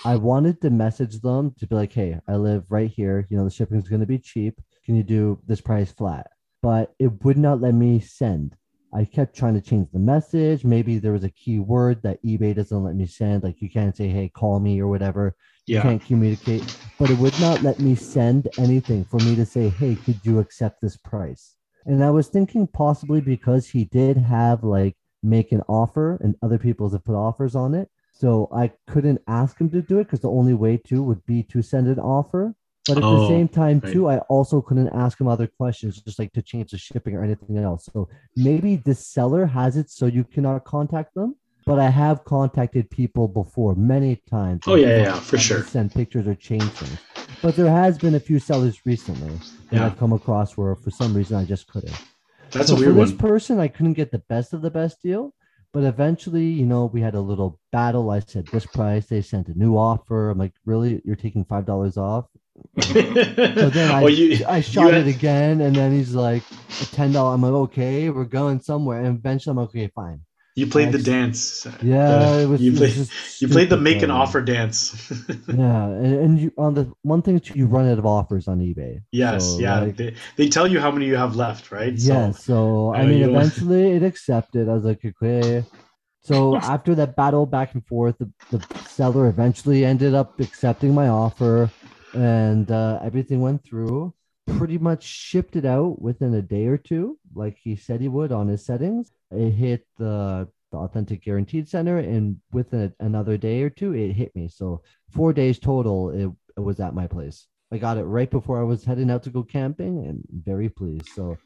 Speaker 3: I wanted to message them to be like, hey, I live right here. You know, the shipping is gonna be cheap. Can you do this price flat? But it would not let me send. I kept trying to change the message. Maybe there was a key word that eBay doesn't let me send. Like you can't say, hey, call me or whatever you
Speaker 2: Yeah.
Speaker 3: can't communicate but it would not let me send anything for me to say hey could you accept this price and i was thinking possibly because he did have like make an offer and other people have put offers on it so i couldn't ask him to do it because the only way to would be to send an offer but at the
Speaker 2: Oh,
Speaker 3: same time
Speaker 2: right.
Speaker 3: too i also couldn't ask him other questions just like to change the shipping or anything else so maybe the seller has it so you cannot contact them but I have contacted people before many times.
Speaker 2: Oh, yeah, yeah, for sure.
Speaker 3: Send pictures or change things. But there has been a few sellers recently that
Speaker 2: Yeah.
Speaker 3: I've come across where for some reason I just couldn't.
Speaker 2: That's
Speaker 3: so
Speaker 2: a weird
Speaker 3: for this
Speaker 2: one.
Speaker 3: person, I couldn't get the best of the best deal. But eventually, you know, we had a little battle. I said this price. They sent a new offer. I'm like, really? You're taking five dollars off? So then I,
Speaker 2: oh, you,
Speaker 3: I shot
Speaker 2: had-
Speaker 3: it again, and then he's like, ten dollar. I'm like, okay, we're going somewhere. And eventually, I'm like, okay, fine.
Speaker 2: You played the dance.
Speaker 3: Yeah, it was,
Speaker 2: you
Speaker 3: it was
Speaker 2: played. You played the make an offer dance.
Speaker 3: Yeah, and, and you on the one thing too, you run out of offers on eBay.
Speaker 2: yes,
Speaker 3: So,
Speaker 2: yeah.
Speaker 3: like,
Speaker 2: they, they tell you how many you have left, right?
Speaker 3: yeah, so I
Speaker 2: uh,
Speaker 3: mean, eventually it accepted. I was like, okay. So after that battle back and forth, the, the seller eventually ended up accepting my offer, and uh, everything went through. Pretty much shipped it out within a day or two, like he said he would on his settings. It hit the the authentic guaranteed center, and within another day or two, it hit me. So four days total, it, it was at my place. I got it right before I was heading out to go camping, and very pleased. So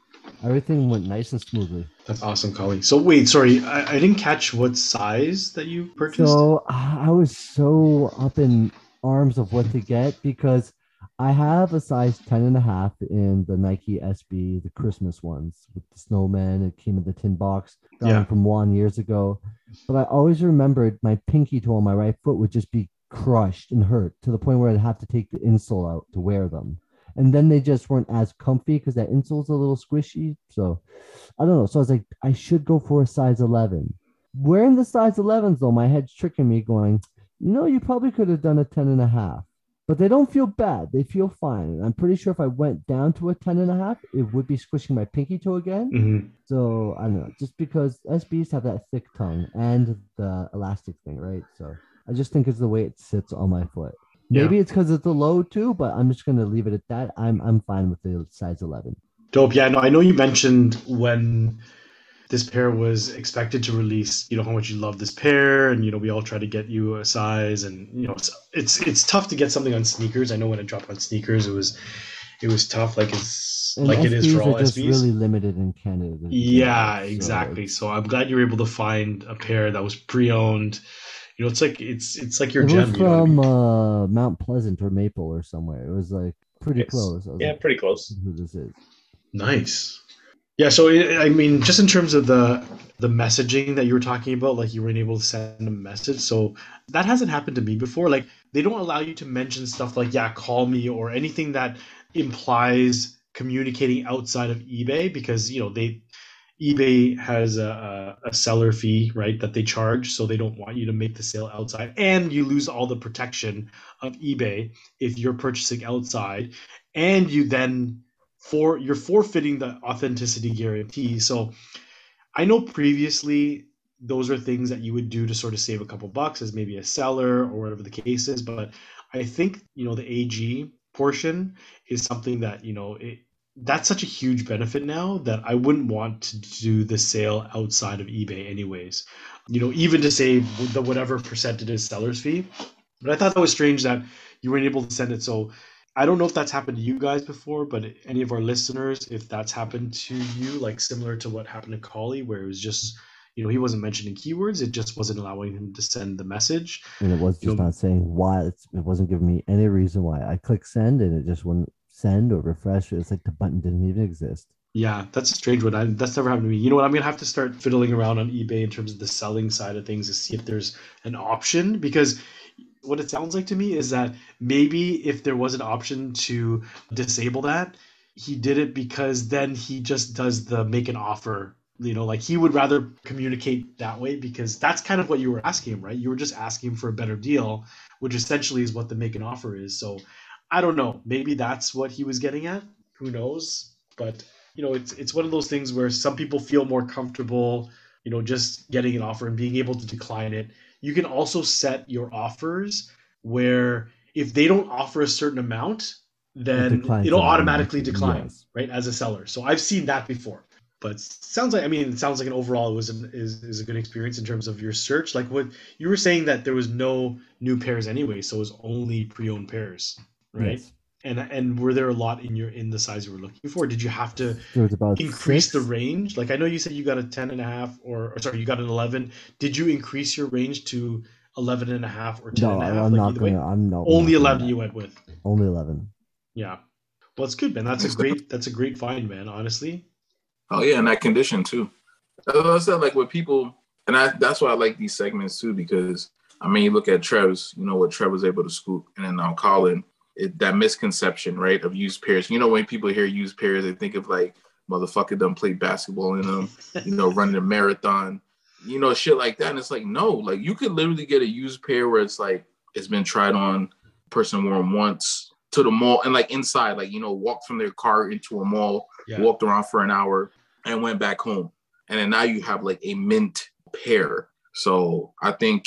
Speaker 3: everything went nice and smoothly.
Speaker 2: That's awesome, Collie. So wait, sorry, I, I didn't catch what size that you purchased.
Speaker 3: So uh, I was so up in arms of what to get because I have a size 10 and a half in the Nike SB, the Christmas ones with the snowman. It came in the tin box
Speaker 2: Yeah.
Speaker 3: from one years ago. But I always remembered my pinky toe on my right foot would just be crushed and hurt to the point where I'd have to take the insole out to wear them. And then they just weren't as comfy because that insole's a little squishy. So I don't know. So I was like, I should go for a size 11. Wearing the size 11s, though, my head's tricking me, going, you know, you probably could have done a 10 and a half but they don't feel bad. They feel fine. And I'm pretty sure if I went down to a 10 and a half, it would be squishing my pinky toe again.
Speaker 2: Mhm.
Speaker 3: So I don't know, just because SBs have that thick tongue and the elastic thing, right? So I just think it's the way it sits on my foot.
Speaker 2: Yeah.
Speaker 3: Maybe it's because it's a low too, but I'm just gonna leave it at that. I'm I'm fine with the size 11.
Speaker 2: Dope. Yeah, no, I know you mentioned when this pair was expected to release, you know, how much you love this pair, and you know, we all try to get you a size, and you know, it's it's it's tough to get something on sneakers. I know when it dropped on sneakers, it was it was tough, like it's
Speaker 3: And
Speaker 2: like it is for all
Speaker 3: are just
Speaker 2: SBs.
Speaker 3: really limited in Canada.
Speaker 2: Yeah,
Speaker 3: So
Speaker 2: exactly. So I'm glad you were able to find a pair that was pre-owned. You know, it's like it's it's like your
Speaker 3: It
Speaker 2: gem.
Speaker 3: was
Speaker 2: you know I
Speaker 3: from
Speaker 2: mean?
Speaker 3: uh, Mount Pleasant or Maple or somewhere. It was like pretty
Speaker 1: Yes.
Speaker 3: close.
Speaker 1: Yeah,
Speaker 3: like,
Speaker 1: pretty close.
Speaker 3: who this is.
Speaker 2: Nice. Yeah, so I mean, just in terms of the the messaging that you were talking about, like you weren't able to send a message. So that hasn't happened to me before. Like they don't allow you to mention stuff like "yeah, call me" or anything that implies communicating outside of eBay because you know they eBay has a, a seller fee, right, that they charge, so they don't want you to make the sale outside, and you lose all the protection of eBay if you're purchasing outside, and you then for you're forfeiting the authenticity guarantee. So I know previously those are things that you would do to sort of save a couple bucks as maybe a seller or whatever the case is, but I think you know the AG portion is something that you know it that's such a huge benefit now that I wouldn't want to do the sale outside of eBay anyways. You know, even to save the whatever percentage is seller's fee. But I thought that was strange that you weren't able to send it. So I don't know if that's happened to you guys before, but any of our listeners, if that's happened to you, like similar to what happened to Collie, where it was just, you know, he wasn't mentioning keywords, it just wasn't allowing him to send the message.
Speaker 3: and it was
Speaker 2: You
Speaker 3: just
Speaker 2: know-
Speaker 3: not saying why. It's, it wasn't giving me any reason why. I click send and it just wouldn't send or refresh. It's like the button didn't even exist.
Speaker 2: Yeah, that's a strange one. I, that's never happened to me. You know what? I'm gonna have to start fiddling around on eBay in terms of the selling side of things to see if there's an option because what it sounds like to me is that maybe if there was an option to disable that, he did it because then he just does the make an offer. You know, like he would rather communicate that way because that's kind of what you were asking him, right? You were just asking for a better deal, which essentially is what the make an offer is. So I don't know. Maybe that's what he was getting at. Who knows? But you know, it's it's one of those things where some people feel more comfortable, you know, just getting an offer and being able to decline it. You can also set your offers where if they don't offer a certain amount, then it'll
Speaker 3: automatically,
Speaker 2: automatically decline,
Speaker 3: yes.
Speaker 2: right, as a seller. So I've seen that before. But sounds like I mean, it sounds like an overall it was an, is is a good experience in terms of your search. Like what you were saying that there was no new pairs anyway, so it was only pre-owned pairs, right?
Speaker 3: Yes.
Speaker 2: And and were there a lot in your in the size you were looking for? Did you have to
Speaker 3: There was about
Speaker 2: increase the range? Like I know you said you got a 10 and a half or, or sorry, you got an 11. Did you increase your range to 11 and a half or 10
Speaker 3: No,
Speaker 2: and a half?
Speaker 3: I'm
Speaker 2: Like,
Speaker 3: not gonna. I'm not.
Speaker 2: Only
Speaker 3: not gonna
Speaker 2: 11
Speaker 3: do
Speaker 2: you went with.
Speaker 3: Only eleven.
Speaker 2: Yeah. Well, it's good, man. That's a great that's a great find, man, honestly.
Speaker 4: Oh yeah, in that condition too. That's what I said, like with people, and I, that's why I like these segments too, because I mean, you look at Trev's, you know what Trev was able to scoop, and then um, Colin, it, that misconception, right, of used pairs. You know, when people hear used pairs, they think of like motherfucker done played basketball in them, you know, running a marathon, you know, shit like that. And it's like, no, like you could literally get a used pair where it's like it's been tried on, person wore them once to the mall, and like inside, like you know, walked from their car into a mall
Speaker 2: Yeah.
Speaker 4: walked around for an hour and went back home. And then now you have like a mint pair. So I think,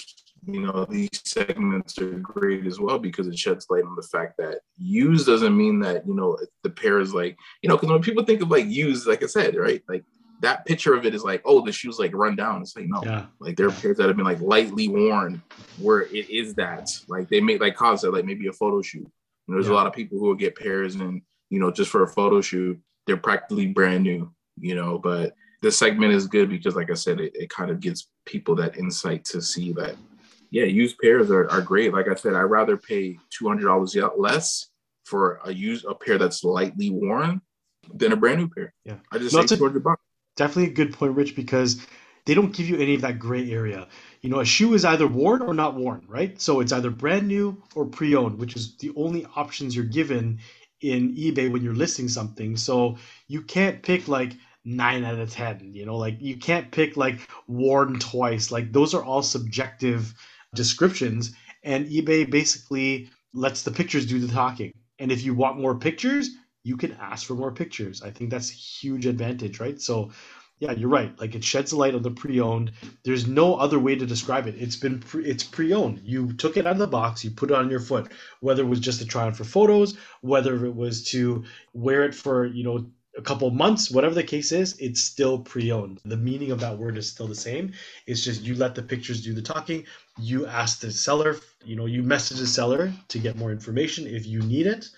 Speaker 4: you know, these segments are great as well because it sheds light on the fact that used doesn't mean that, you know, the pair is like, you know, because when people think of like used, like I said, right? Like that picture of it is like, oh, the shoe's like run down. It's like no,
Speaker 2: Yeah.
Speaker 4: like there are pairs that have been like lightly worn, where it is that like they make like said, like maybe a photo shoot. You know, there's
Speaker 2: Yeah.
Speaker 4: a lot of people who will get pairs and you know just for a photo shoot, they're practically brand new. You know, but this segment is good because, like I said, it, it kind of gives people that insight to see that yeah, used pairs are, are great. Like I said, I'd rather pay two hundred dollars less for a used a pair that's lightly worn than a brand new pair.
Speaker 2: Yeah.
Speaker 4: I just
Speaker 2: No,
Speaker 4: say two hundred bucks.
Speaker 2: Definitely a good point, Rich, because they don't give you any of that gray area. You know, a shoe is either worn or not worn, right? So it's either brand new or pre-owned, which is the only options you're given in eBay when you're listing something. So you can't pick like nine out of ten. You know, like you can't pick like worn twice. Like those are all subjective descriptions, and eBay basically lets the pictures do the talking. And if you want more pictures, you can ask for more pictures. I think that's a huge advantage, right? So, yeah, you're right. Like it sheds light on the pre-owned. There's no other way to describe it. It's been pre- it's pre-owned. You took it out of the box, you put it on your foot, whether it was just to try on for photos, whether it was to wear it for you know a couple months, whatever the case is, it's still pre-owned. The meaning of that word is still the same. It's just you let the pictures do the talking. You ask the seller, you know, you message the seller to get more information if you need it.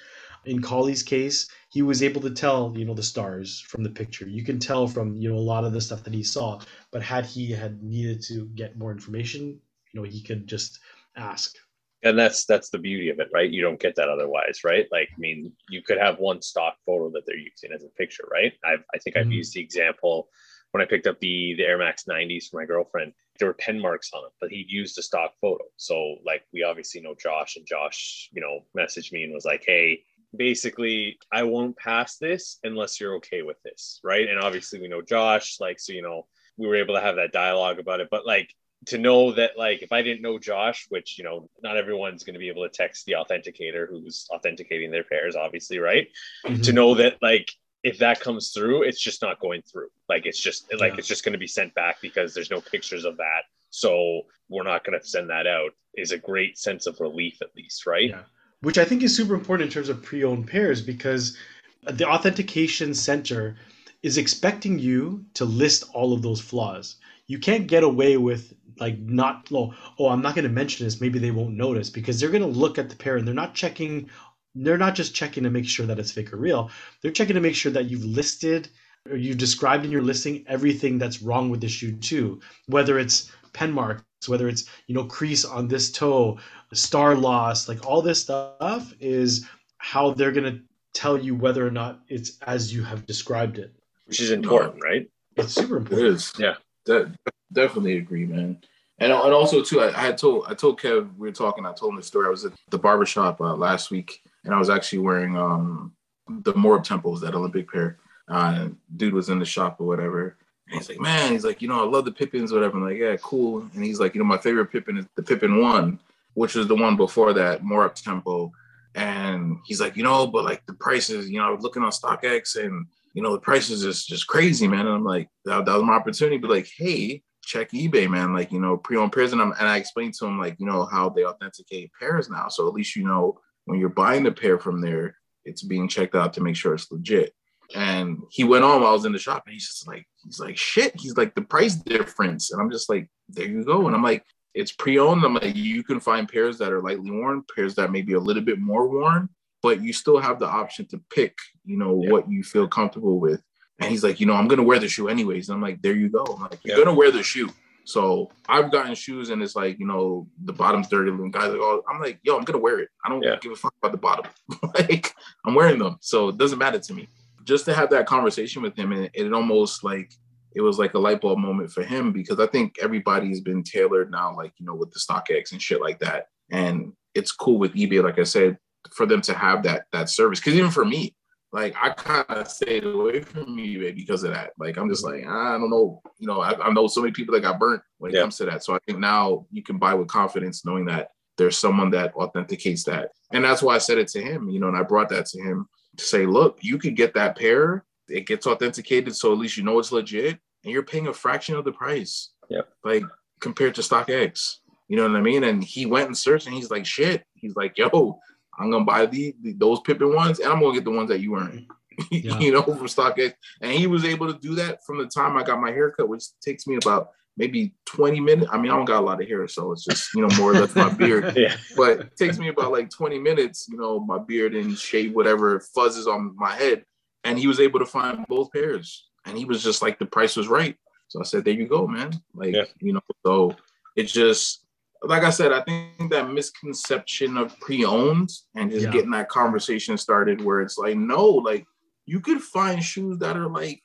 Speaker 2: In Colley's case, he was able to tell, you know, the stars from the picture. You can tell from, you know, a lot of the stuff that he saw. But had he had needed to get more information, you know, he could just ask.
Speaker 1: And that's that's the beauty of it right? You don't get that otherwise right? Like i mean you could have one stock photo that they're using as a picture right? I've, i think i've
Speaker 2: Mhm.
Speaker 1: used the example when i picked up the the air max 90s for my girlfriend there were pen marks on it but he used a stock photo. So like we obviously know josh and josh you know messaged me and was like hey basically i won't pass this unless you're okay with this right? And obviously we know josh like so you know we were able to have that dialogue about it. But like to know that like if I didn't know Josh, which you know not everyone's going to be able to text the authenticator who's authenticating their pairs, obviously, right? Mm-hmm. To know that like if that comes through, it's just not going through. Like it's just like
Speaker 2: Yeah.
Speaker 1: it's just going to be sent back because there's no pictures of that, so we're not going to send that out. Is a great sense of relief at least, right?
Speaker 2: Yeah. Which I think is super important in terms of pre-owned pairs because the authentication center is expecting you to list all of those flaws. You can't get away with like not oh, oh I'm not going to mention this maybe they won't notice because they're going to look at the pair and they're not checking they're not just checking to make sure that it's fake or real. They're checking to make sure that you've listed or you've described in your listing everything that's wrong with the shoe too, whether it's pen marks, whether it's you know crease on this toe, star loss, like all this stuff is how they're going to tell you whether or not it's as you have described it.
Speaker 1: Which is important, right?
Speaker 2: It's super important.
Speaker 4: is.
Speaker 1: Yeah.
Speaker 4: De- definitely agree, man. And, and also too, I, I had told I told Kev we were talking. I told him the story. I was at the barbershop uh, last week, and I was actually wearing um the More Uptempos, that Olympic pair. Uh, dude was in the shop or whatever. And he's like, man, he's like, you know, I love the Pippens, whatever. I'm like, yeah, cool. And he's like, you know, my favorite Pippen is the Pippen one, which was the one before that, more up tempo. And he's like, you know, but like the prices, you know, I was looking on StockX and you know, the prices is just crazy, man. And I'm like, that, that was my opportunity. But like, hey, check eBay, man. Like, you know, pre-owned pairs. And, I'm, and I explained to him, like, you know, how they authenticate pairs now. So at least you know when you're buying the pair from there, it's being checked out to make sure it's legit. And he went on while I was in the shop, and he's just like, he's like, shit. He's like, the price difference. And I'm just like, there you go. And I'm like, it's pre-owned. I'm like, you can find pairs that are lightly worn, pairs that may be a little bit more worn, but you still have the option to pick, you know,
Speaker 1: Yeah.
Speaker 4: what you feel comfortable with. And he's like, you know, I'm gonna wear the shoe anyways. And I'm like, there you go. I'm like, you're
Speaker 1: Yeah.
Speaker 4: gonna wear the shoe. So I've gotten shoes and it's like, you know, the bottom's dirty. And guys like, oh, I'm like, yo, I'm gonna wear it. I don't
Speaker 1: Yeah.
Speaker 4: give a fuck about the bottom. like, I'm wearing them. So it doesn't matter to me. Just to have that conversation with him, and it, it almost like it was like a light bulb moment for him because I think everybody's been tailored now, like, you know, with the StockX and shit like that. And it's cool with eBay, like I said, for them to have that that service. Cause even for me, like I kind of stayed away from eBay because of that. Like I'm just like, I don't know, you know, I, I know so many people that got burnt when it
Speaker 1: Yeah.
Speaker 4: comes to that. So I think now you can buy with confidence knowing that there's someone that authenticates that. And that's why I said it to him, you know, and I brought that to him to say, look, you could get that pair, it gets authenticated, so at least you know it's legit, and you're paying a fraction of the price.
Speaker 1: Yep.
Speaker 4: Like compared to StockX. You know what I mean? And he went and searched and he's like, shit. He's like, yo, I'm gonna buy the, the those Pippen ones and I'm gonna get the ones that you earn.
Speaker 2: Yeah.
Speaker 4: you know, from StockX. And he was able to do that from the time I got my haircut, which takes me about maybe 20 minutes. I mean, I don't got a lot of hair, so it's just, you know, more or less my beard.
Speaker 1: Yeah.
Speaker 4: But it takes me about like 20 minutes, you know, my beard and shave whatever fuzzes on my head. And he was able to find both pairs. And he was just like, the price was right. So I said, there you go, man. Like,
Speaker 1: Yeah.
Speaker 4: you know, so it's just, like I said, I think that misconception of pre-owned and just
Speaker 2: Yeah.
Speaker 4: getting that conversation started where it's like, no, like you could find shoes that are like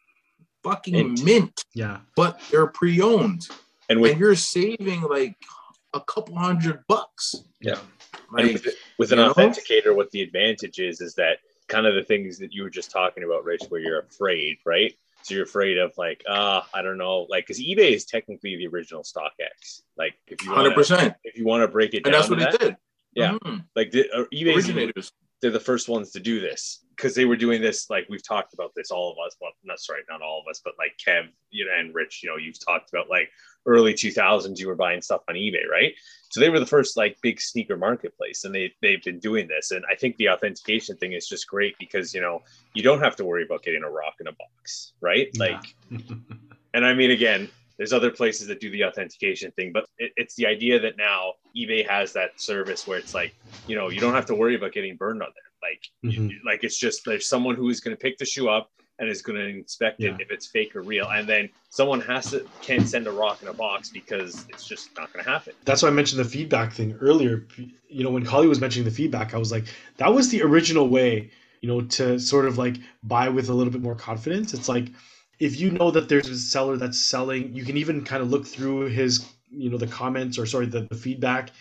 Speaker 4: fucking
Speaker 1: Mint.
Speaker 4: mint,
Speaker 2: Yeah.
Speaker 4: but they're pre-owned.
Speaker 1: And with
Speaker 4: and you're saving like a couple hundred bucks.
Speaker 2: Yeah.
Speaker 4: Like,
Speaker 1: with, with an
Speaker 4: you know?
Speaker 1: authenticator, what the advantage is is that kind of the things that you were just talking about, Rich, where you're afraid, right? So you're afraid of like, ah, I don't know, like because eBay is technically the original StockX. Like if you
Speaker 4: hundred percent,
Speaker 1: if you want to break it down,
Speaker 4: and that's what
Speaker 1: that,
Speaker 4: did.
Speaker 1: Yeah.
Speaker 4: Mhm.
Speaker 1: like the uh, eBay
Speaker 4: originators.
Speaker 1: They're the first ones to do this because they were doing this like we've talked about this all of us well not sorry not all of us but like kev you know and rich you know you've talked about like early 2000s you were buying stuff on ebay right so they were the first like big sneaker marketplace and they they've been doing this and i think the authentication thing is just great because you know you don't have to worry about getting a rock in a box right
Speaker 2: Yeah.
Speaker 1: like and I mean, again, there's other places that do the authentication thing, but it, it's the idea that now eBay has that service where it's like, you know, you don't have to worry about getting burned on there. Like,
Speaker 2: Mhm.
Speaker 1: like it's just there's someone who is going to pick the shoe up and is going to inspect it if it's fake or real, and then someone has to can't send a rock in a box because it's just not going to happen.
Speaker 2: That's why I mentioned the feedback thing earlier. You know, when Collie was mentioning the feedback, I was like, that was the original way, you know, to sort of like buy with a little bit more confidence. It's like if you know that there's a seller that's selling, you can even kind of look through his, you know, the comments or sorry, the, the feedback,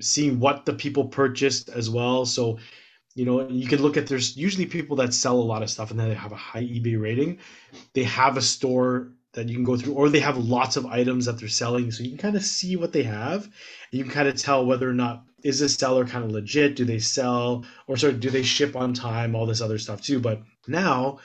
Speaker 2: seeing what the people purchased as well. So, you know, you can look at there's usually people that sell a lot of stuff and then they have a high eBay rating. They have a store that you can go through, or they have lots of items that they're selling. So you can kind of see what they have. You can kind of tell whether or not is this seller kind of legit? Do they sell or sorry, do they ship on time? All this other stuff too. But now,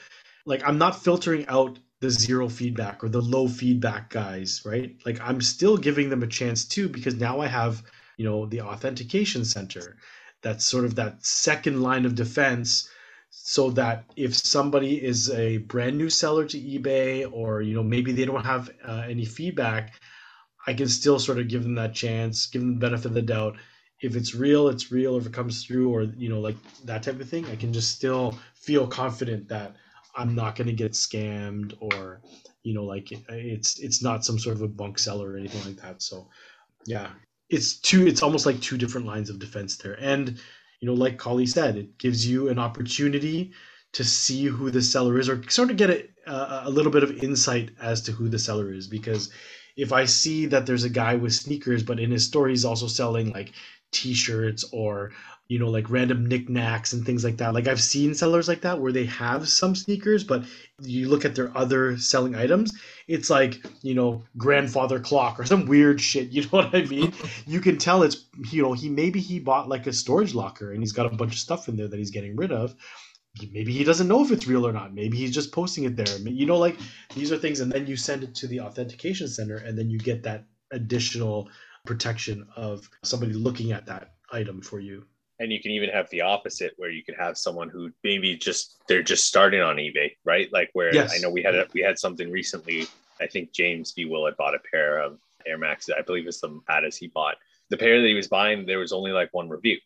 Speaker 2: like I'm not filtering out the zero feedback or the low feedback guys, right? Like I'm still giving them a chance too because now I have, you know, the authentication center. That's sort of that second line of defense so that if somebody is a brand new seller to eBay or you know maybe they don't have uh, any feedback, I can still sort of give them that chance, give them the benefit of the doubt. If it's real, it's real. If it comes through, or you know, like that type of thing, I can just still feel confident that I'm not going to get scammed, or you know, like it's it's not some sort of a bunk seller or anything like that. So, yeah, it's two. It's almost like two different lines of defense there, and you know, like Collie said, it gives you an opportunity to see who the seller is, or sort of get a, a, little bit of insight as to who the seller is. Because if I see that there's a guy with sneakers, but in his store he's also selling like T-shirts or you know like random knickknacks and things like that. Like I've seen sellers like that where they have some sneakers, but you look at their other selling items, it's like you know grandfather clock or some weird shit. You know what I mean? you can tell it's you know he maybe he bought like a storage locker and he's got a bunch of stuff in there that he's getting rid of maybe he doesn't know if it's real or not maybe he's just posting it there you know like these are things and then you send it to the authentication center and then you get that additional protection of somebody looking at that item for you
Speaker 1: And you can even have the opposite where you could have someone who maybe just they're just starting on eBay, right? Like where
Speaker 2: Yes.
Speaker 1: I know we had a, we had something recently. I think James B. Will had bought a pair of Air Max. I believe it's the Addis he bought. The pair that he was buying, there was only like one review.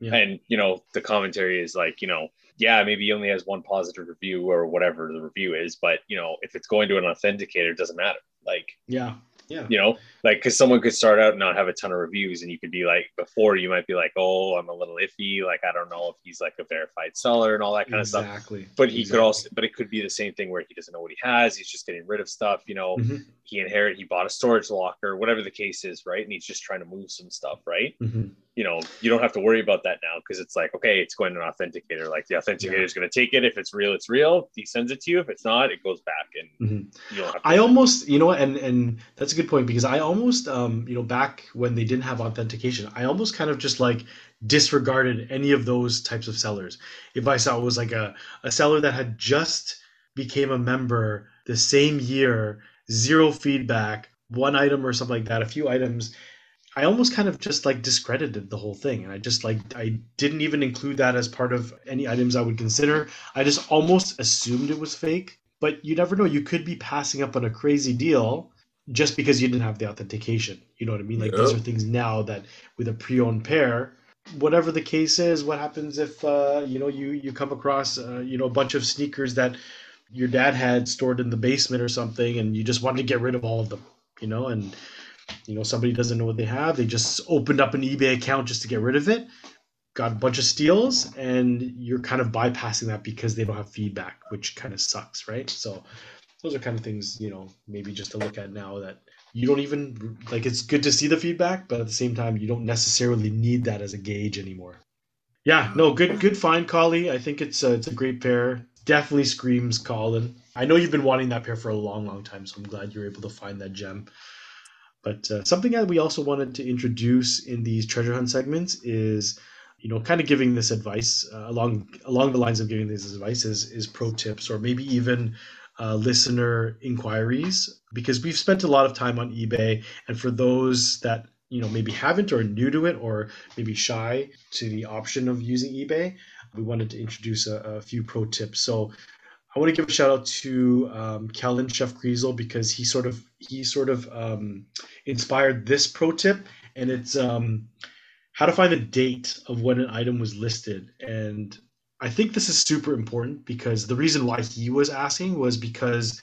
Speaker 2: Yeah.
Speaker 1: And you know, the commentary is like, you know, yeah, maybe he only has one positive review or whatever the review is, but you know, if it's going to an authenticator, it doesn't matter. Like,
Speaker 2: yeah yeah.
Speaker 1: You know like because someone could start out and not have a ton of reviews and you could be like before you might be like oh i'm a little iffy. Like i don't know if he's like a verified seller and all that kind of stuff.
Speaker 2: Exactly.
Speaker 1: But he could also but it could be the same thing where he doesn't know what he has he's just getting rid of stuff you know?
Speaker 2: Mhm.
Speaker 1: He inherit he bought a storage locker whatever the case is right? And he's just trying to move some stuff right?
Speaker 2: Mhm.
Speaker 1: you know you don't have to worry about that now because it's like okay it's going to an authenticator. Like the authenticator is going to take it. If it's real it's real. He sends it to you if it's not it goes back and
Speaker 2: Mhm.
Speaker 1: you don't have to
Speaker 2: I almost, you know, and and that's a good point because I almost, um, you know, back when they didn't have authentication, I almost kind of just like disregarded any of those types of sellers. If I saw it was like a a seller that had just became a member the same year, zero feedback, one item or something like that, a few items, I almost kind of just like discredited the whole thing. And I just like, I didn't even include that as part of any items I would consider. I just almost assumed it was fake. But you never know. You could be passing up on a crazy deal just because you didn't have the authentication. You know what I mean? Like these are things now that with a pre-owned pair, whatever the case is, what happens if uh, you know you you come across uh, you know a bunch of sneakers that your dad had stored in the basement or something, and you just wanted to get rid of all of them, you know, and you know somebody doesn't know what they have, they just opened up an eBay account just to get rid of it. Got a bunch of steals, and you're kind of bypassing that because they don't have feedback, which kind of sucks, right? So, those are kind of things you know maybe just to look at now that you don't even like it's good to see the feedback but at the same time you don't necessarily need that as a gauge anymore yeah no good good find collie i think it's a, it's a great pair definitely screams colin. I know you've been wanting that pair for a long long time so i'm glad you're able to find that gem. But uh, something that we also wanted to introduce in these treasure hunt segments is you know kind of giving this advice uh, along along the lines of giving these advice is, is pro tips or maybe even uh, listener inquiries because we've spent a lot of time on ebay and for those that you know maybe haven't or new to it or maybe shy to the option of using ebay we wanted to introduce a, a few pro tips so i want to give a shout out to um, kellen chef Kriesel because he sort of he sort of um, inspired this pro tip and it's um, how to find the date of when an item was listed and I think this is super important because the reason why he was asking was because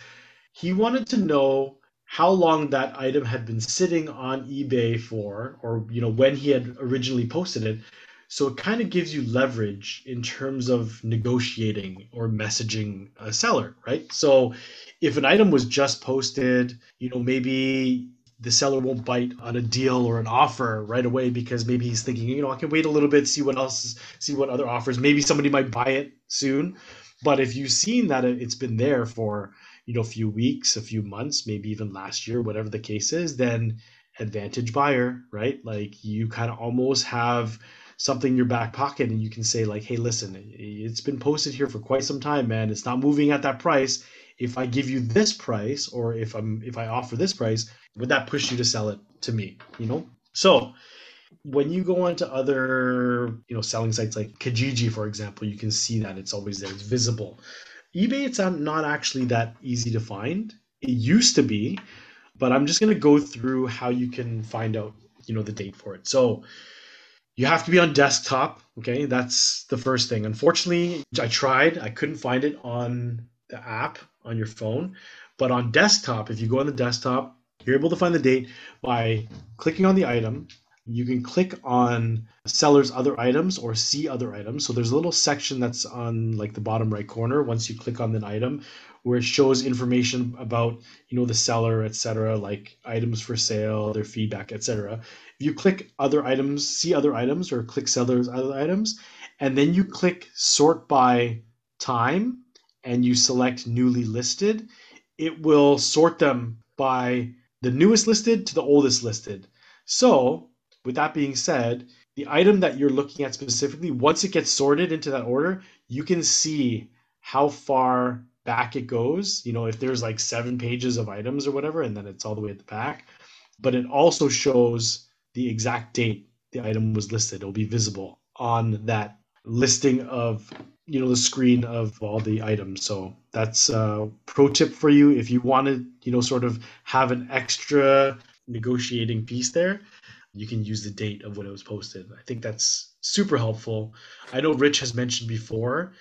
Speaker 2: he wanted to know how long that item had been sitting on eBay for, or you know when he had originally posted it. So it kind of gives you leverage in terms of negotiating or messaging a seller, right? So if an item was just posted, you know maybe the seller won't bite on a deal or an offer right away because maybe he's thinking, you know, I can wait a little bit, see what else, see what other offers. Maybe somebody might buy it soon. But if you've seen that it- it's been there for, you know, a few weeks, a few months, maybe even last year, whatever the case is, then advantage buyer, right? Like you kind of almost have something in your back pocket and you can say like, hey, listen, it's been posted here for quite some time, man. It's not moving at that price. If I give you this price or if I'm if I offer this price, would that push you to sell it to me? You know? So when you go onto other you know selling sites like kijiji for example you can see that it's always there. It's visible. ebay it's not actually that easy to find. It used to be but i'm just going to go through how you can find out you know the date for it. So you have to be on desktop okay? That's the first thing. Unfortunately i tried. I couldn't find it on the app on your phone. But on desktop if you go on the desktop you're able to find the date by clicking on the item. You can click on seller's other items or see other items. So there's a little section that's on like the bottom right corner. Once you click on an item where it shows information about, you know, the seller, etc., like items for sale, their feedback, etc. If you click other items, see other items or click seller's other items, and then you click sort by time and you select newly listed, it will sort them by the newest listed to the oldest listed. So, with that being said, the item that you're looking at specifically, once it gets sorted into that order, you can see how far back it goes. You know, if there's like seven pages of items or whatever, and then it's all the way at the back. But it also shows the exact date the item was listed. It'll be visible on that listing of you know the screen of all the items so that's a pro tip for you if you want to you know sort of have an extra negotiating piece there you can use the date of when it was posted i think that's super helpful i know rich has mentioned before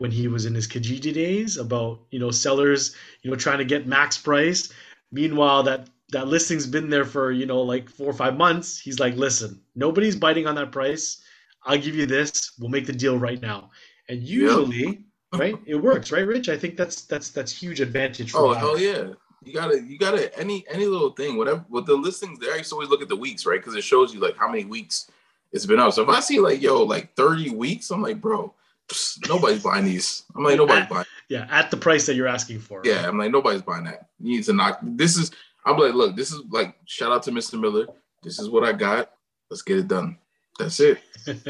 Speaker 2: when he was in his kijiji days about you know sellers you know trying to get max price meanwhile that that listing's been there for you know like four or five months he's like listen nobody's biting on that price i'll give you this we'll make the deal right now and usually right it works right rich i think that's that's that's huge advantage for
Speaker 4: Oh hell yeah! You gotta, you gotta any any little thing, whatever. With the listings there, I used to always look at the weeks, right? Because it shows you like how many weeks it's been out. So if I see like yo, like thirty weeks, I'm like, bro, nobody's buying these. I'm like, nobody's buying.
Speaker 2: yeah at the price that you're asking for
Speaker 4: Yeah, I'm like, nobody's buying that. You need to knock. This is. I'm like, look, this is like, shout out to Mr. Miller. This is what I got. Let's get it done. That's it.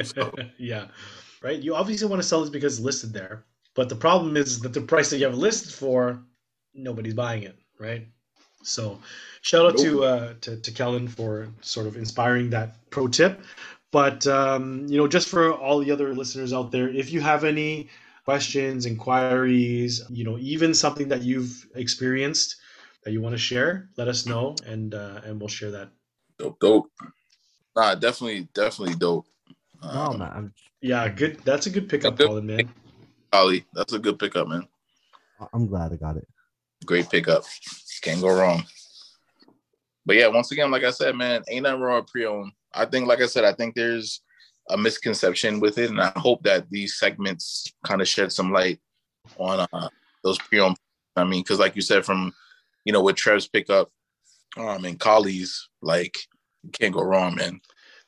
Speaker 4: So-
Speaker 2: yeah right you obviously want to sell this because it's listed there but the problem is that the price that you have listed for nobody's buying it right So, shout out to uh, to to Kellen for sort of inspiring that pro tip. But um, you know, just for all the other listeners out there, if you have any questions, inquiries, you know, even something that you've experienced that you want to share, let us know, and uh, and we'll share that.
Speaker 4: Dope, dope. Nah, definitely, definitely dope.
Speaker 3: No,
Speaker 4: Um,
Speaker 3: man,
Speaker 2: Yeah, good. That's a good pickup,
Speaker 4: Good.
Speaker 2: Colin, man.
Speaker 4: Ollie, that's a good pickup, man.
Speaker 3: I'm glad I got it.
Speaker 4: Great pickup. Can't go wrong. But yeah, once again, like I said, man, ain't nothing wrong with pre-owned. I think, like I said, I think there's a misconception with it, and I hope that these segments kind of shed some light on uh, those pre-owned. I mean, because like you said, from you know with Trev's pickup, um, and Colley's, like you can't go wrong, man.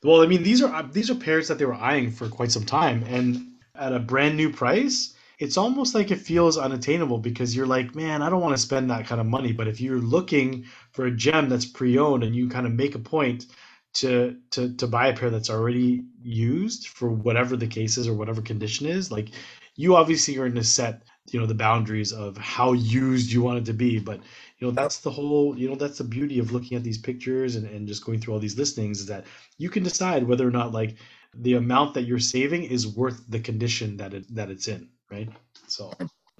Speaker 2: Well, I mean, these are these are pairs that they were eyeing for quite some time, and at a brand new price, it's almost like it feels unattainable because you're like, man, I don't want to spend that kind of money. But if you're looking for a gem that's pre-owned and you kind of make a point to to to buy a pair that's already used for whatever the case is or whatever condition is, like you obviously are going to set you know the boundaries of how used you want it to be but you know that's the whole you know that's the beauty of looking at these pictures and, and just going through all these listings is that you can decide whether or not like the amount that you're saving is worth the condition that it that it's in right so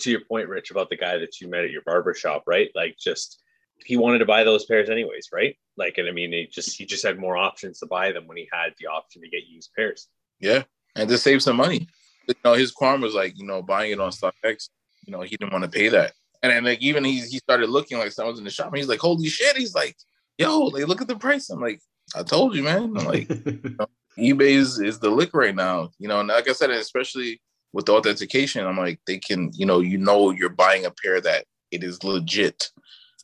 Speaker 1: to your point, Rich, about the guy that you met at your barber shop, right? Like just he wanted to buy those pairs anyways, right? Like, and I mean, he just he just had more options to buy them when he had the option to get used pairs.
Speaker 4: Yeah, and to save some money. You know, his qualm was like, you know, buying it on StockX. You know, he didn't want to pay that. And then like even he he started looking like someone's in the shop. And he's like, holy shit! He's like, yo, like look at the price. I'm like, I told you, man. I'm like, eBay is, is the lick right now. You know, and like I said, especially with the authentication, I'm like, they can, you know, you know, you're buying a pair that it is legit.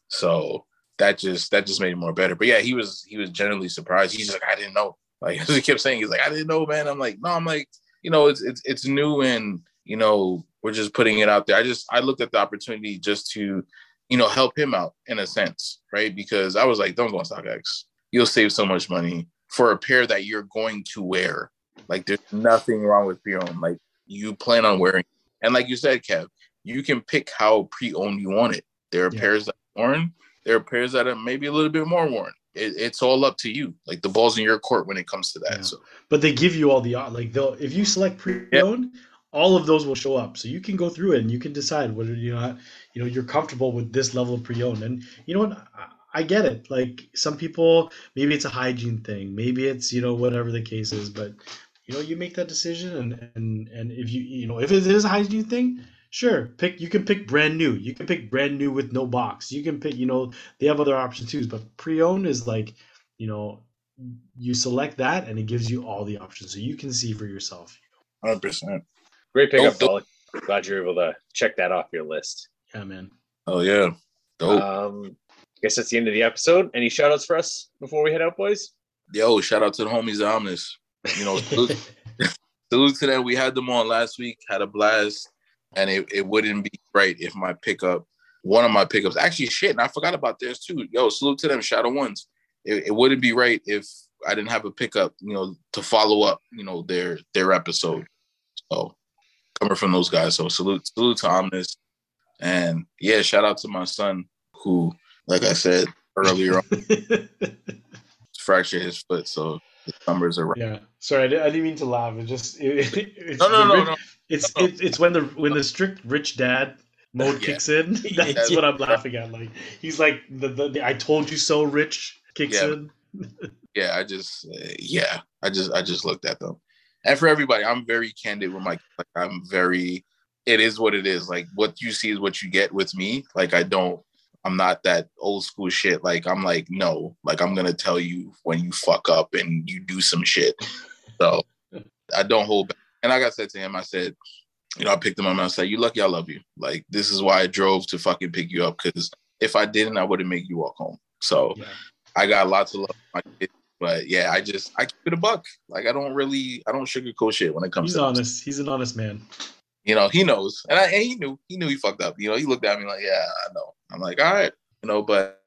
Speaker 4: So that just that just made it more better. But yeah, he was he was generally surprised. He's like, I didn't know. Like he kept saying, he's like, I didn't know, man. I'm like, no, I'm like, you know, it's it's it's new and you know, we're just putting it out there. I just I looked at the opportunity just to, you know, help him out in a sense, right? Because I was like, don't go on StockX. You'll save so much money for a pair that you're going to wear. Like there's nothing wrong with pre-owned. Like you plan on wearing. And like you said, Kev, you can pick how pre-owned you want it. There are
Speaker 2: Yeah.
Speaker 4: pairs that worn. There are pairs that are maybe a little bit more worn. It, it's all up to you. Like the ball's in your court when it comes to that.
Speaker 2: Yeah.
Speaker 4: So
Speaker 2: but they give you all the like they'll if you select pre-owned all of those will show up so you can go through it and you can decide whether you're not you know you're comfortable with this level of pre-owned and you know what I, I get it like some people maybe it's a hygiene thing maybe it's you know whatever the case is but you know you make that decision and and and if you you know if it is a hygiene thing sure pick you can pick brand new you can pick brand new with no box you can pick you know they have other options too but pre-owned is like you know you select that and it gives you all the options so you can see for yourself
Speaker 4: 100%.
Speaker 1: Great pickup,
Speaker 4: Dope,
Speaker 1: Colin. Glad you're able to check that off your list.
Speaker 2: yeah man
Speaker 4: Oh yeah. Dope.
Speaker 1: Um, I guess that's the end of the episode. Any shout outs for us before we head out, boys?
Speaker 4: Yo, shout out to the homies Omnis. You know, salute, salute to them. We had them on last week, had a blast, and it, it wouldn't be right if my pickup, one of my pickups, actually shit, and I forgot about theirs too. Yo, salute to them, Shadow Ones. It, it wouldn't be right if I didn't have a pickup, you know, to follow up, you know, their their episode. So coming from those guys. So salute, salute to Omnis. And yeah, shout out to my son who, like I said earlier on, fractured his foot. So the numbers are right.
Speaker 2: yeah sorry I didn't, mean to laugh it just it, it's
Speaker 4: No, no,
Speaker 2: the
Speaker 4: no, no.
Speaker 2: It's
Speaker 4: No.
Speaker 2: it, it's when the when the strict rich dad mode
Speaker 4: Yeah.
Speaker 2: kicks in that's
Speaker 4: Yeah.
Speaker 2: what i'm laughing at like he's like the, the, the i told you so rich kicks
Speaker 4: Yeah.
Speaker 2: in
Speaker 4: yeah, I just uh, yeah, I just I just looked at them. And for everybody, I'm very candid with my like I'm very it is what it is. Like what you see is what you get with me. Like I don't I'm not that old school shit. Like I'm like no, like I'm going to tell you when you fuck up and you do some shit. So I don't hold back. And like I said to him, I said, you know, I picked him up and I said, "You lucky I love you. Like this is why I drove to fucking pick you up cuz if I didn't, I wouldn't make you walk home." So
Speaker 2: yeah
Speaker 4: I got lots of love for my kids, but yeah, I just I keep it a buck. Like I don't really I don't sugarcoat shit when it comes
Speaker 2: he's
Speaker 4: to
Speaker 2: honest he's an honest man
Speaker 4: You know, he knows, and, I, and he knew he knew he fucked up. You know, he looked at me like, yeah, I know. I'm like, all right, you know, but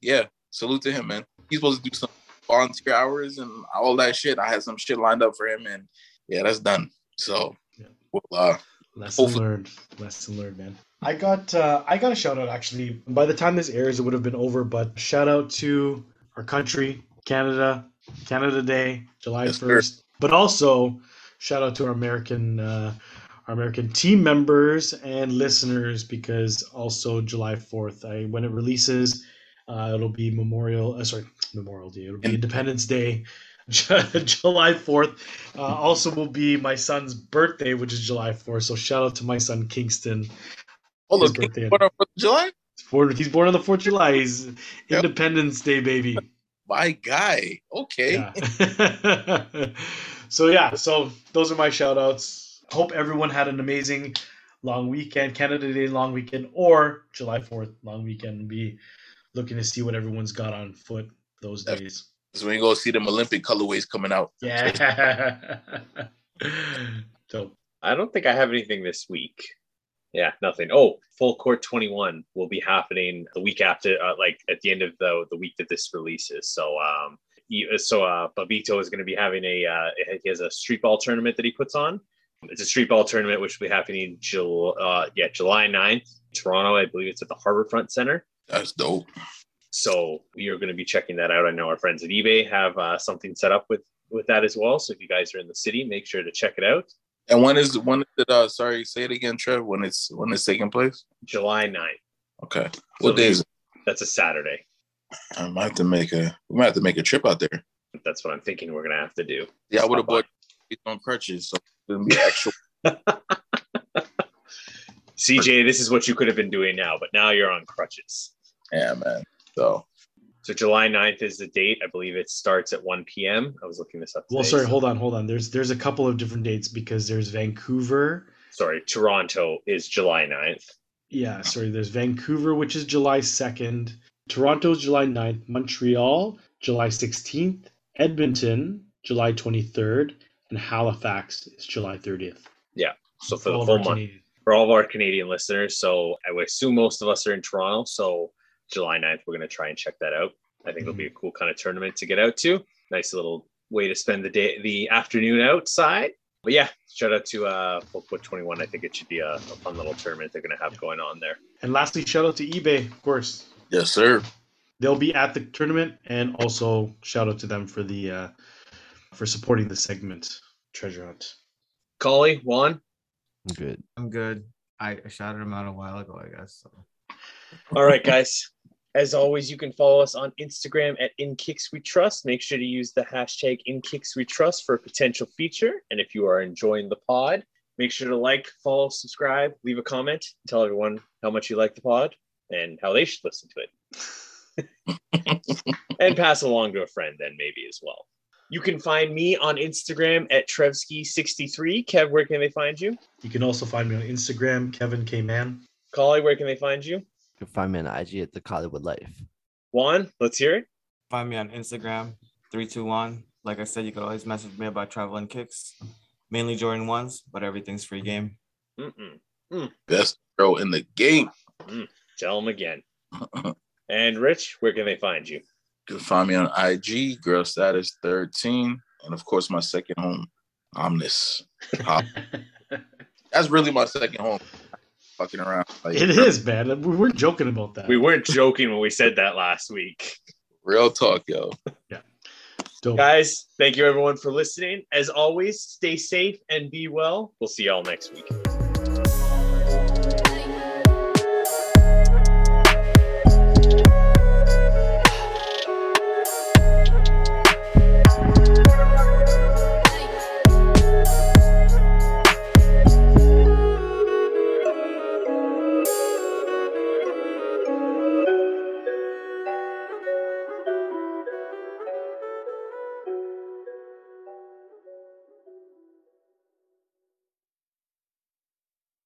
Speaker 4: yeah, salute to him, man. He's supposed to do some volunteer hours and all that shit. I had some shit lined up for him, and yeah, that's done. So,
Speaker 2: Yeah.
Speaker 4: well, uh,
Speaker 2: lesson
Speaker 4: Hopefully-
Speaker 2: learned lesson learned man I got uh, I got a shout out actually. By the time this airs, it would have been over. But shout out to our country, Canada, Canada Day, July
Speaker 4: Yes,
Speaker 2: first. But also shout out to our American uh, our American team members and listeners because also July fourth. I when it releases, uh, it'll be Memorial. Uh, sorry, Memorial Day. It'll be
Speaker 4: In-
Speaker 2: Independence Day. July 4th uh, also will be my son's birthday, which is July 4th. So shout out to my son Kingston.
Speaker 4: Hold
Speaker 2: His
Speaker 4: on,
Speaker 2: birthday.
Speaker 4: King, what on Fourth of July?
Speaker 2: He's born, on the 4th of July. He's
Speaker 4: Yep.
Speaker 2: Independence Day, baby.
Speaker 4: My guy. Okay.
Speaker 2: Yeah. so, yeah, so those are my shout outs. Hope everyone had an amazing long weekend, Canada Day long weekend, or July 4th long weekend. Be looking to see what everyone's got on foot those
Speaker 4: Yep.
Speaker 2: Days.
Speaker 4: So we go see them Olympic colorways coming out.
Speaker 2: Yeah. so,
Speaker 1: I don't think I have anything this week. Yeah, nothing. Oh, Full Court 21 will be happening the week after, uh, like at the end of the the week that this releases. So, um, he, so uh, Babito is going to be having a uh, he has a street ball tournament that he puts on. It's a street ball tournament which will be happening July, uh, yeah July 9th, Toronto. I believe it's at the Harbourfront Center.
Speaker 4: That's dope.
Speaker 1: So we are going to be checking that out. I know our friends at eBay have uh, something set up with with that as well. So if you guys are in the city, make sure to check it out.
Speaker 4: And when is when is it? Uh, sorry, say it again, Trev. When it's when it's taking place?
Speaker 1: July 9th.
Speaker 4: Okay.
Speaker 1: So
Speaker 4: What day is it?
Speaker 1: That's a Saturday.
Speaker 4: I might have to make a. We might have to make a trip out there.
Speaker 1: That's what I'm thinking we're gonna have to do.
Speaker 4: Yeah, I would have bought on crutches, so it's gonna be extra.
Speaker 1: CJ, this is what you could have been doing now, but now you're on crutches.
Speaker 4: yeah, man. So
Speaker 1: So July 9th is the date. I believe it starts at 1 p.m. I was looking this up.
Speaker 2: well, sorry,
Speaker 1: so-
Speaker 2: hold on, hold on. There's there's a couple of different dates because there's Vancouver.
Speaker 1: Sorry, Toronto is July 9th.
Speaker 2: Yeah, sorry, there's Vancouver, which is July 2nd. Toronto's July 9th. Montreal, July 16th. Edmonton, July 23rd. And Halifax is July 30th. Yeah.
Speaker 1: So for
Speaker 2: All
Speaker 1: the
Speaker 2: of
Speaker 1: full
Speaker 2: our
Speaker 1: month,
Speaker 2: Canadian-
Speaker 1: for all of our Canadian listeners. So I would assume most of us are in Toronto. So July 9th, we're going to try and check that out. I think it'll be a cool kind of tournament to get out to. Nice little way to spend the day, the afternoon outside. But yeah, shout out to uh, Full Court 21. I think it should be a, a fun little tournament they're going to have going on there.
Speaker 2: And lastly, shout out to eBay, of course.
Speaker 4: yes, sir.
Speaker 2: They'll be at the tournament, and also shout out to them for the uh, for supporting the segment Treasure Hunt.
Speaker 1: Collie, Juan,
Speaker 3: I'm good.
Speaker 6: I'm good. I I shouted him out a while ago, I guess. So.
Speaker 1: All right, guys. As always, you can follow us on Instagram at In Kix We Trust. Make sure to use the hashtag In Kix We Trust for a potential feature. And if you are enjoying the pod, make sure to like, follow, subscribe, leave a comment, tell everyone how much you like the pod and how they should listen to it. and pass along to a friend, then maybe as well. You can find me on Instagram at Trevski63. Kev, where can they find you?
Speaker 2: You can also find me on Instagram, Kevin K Man.
Speaker 1: Collie, where can they find you?
Speaker 3: You can find me on IG at the Collywood Life.
Speaker 1: Juan, let's hear it.
Speaker 6: Find me on Instagram, 321. Like I said, you could always message me about traveling kicks. Mainly Jordan ones, but everything's free game.
Speaker 1: Mm-mm.
Speaker 4: Best girl in the game.
Speaker 1: Tell them again. And Rich, where can they find you?
Speaker 4: You can find me on IG, Grail Status 13. And of course, my second home, Omnis. That's really my second home. Fucking around. Like,
Speaker 2: It is, man. We weren't joking about that.
Speaker 1: We weren't joking when we said that last week.
Speaker 4: Real talk, yo.
Speaker 2: Dope.
Speaker 1: Guys, thank you everyone for listening. As always, stay safe and be well. We'll see y'all next week.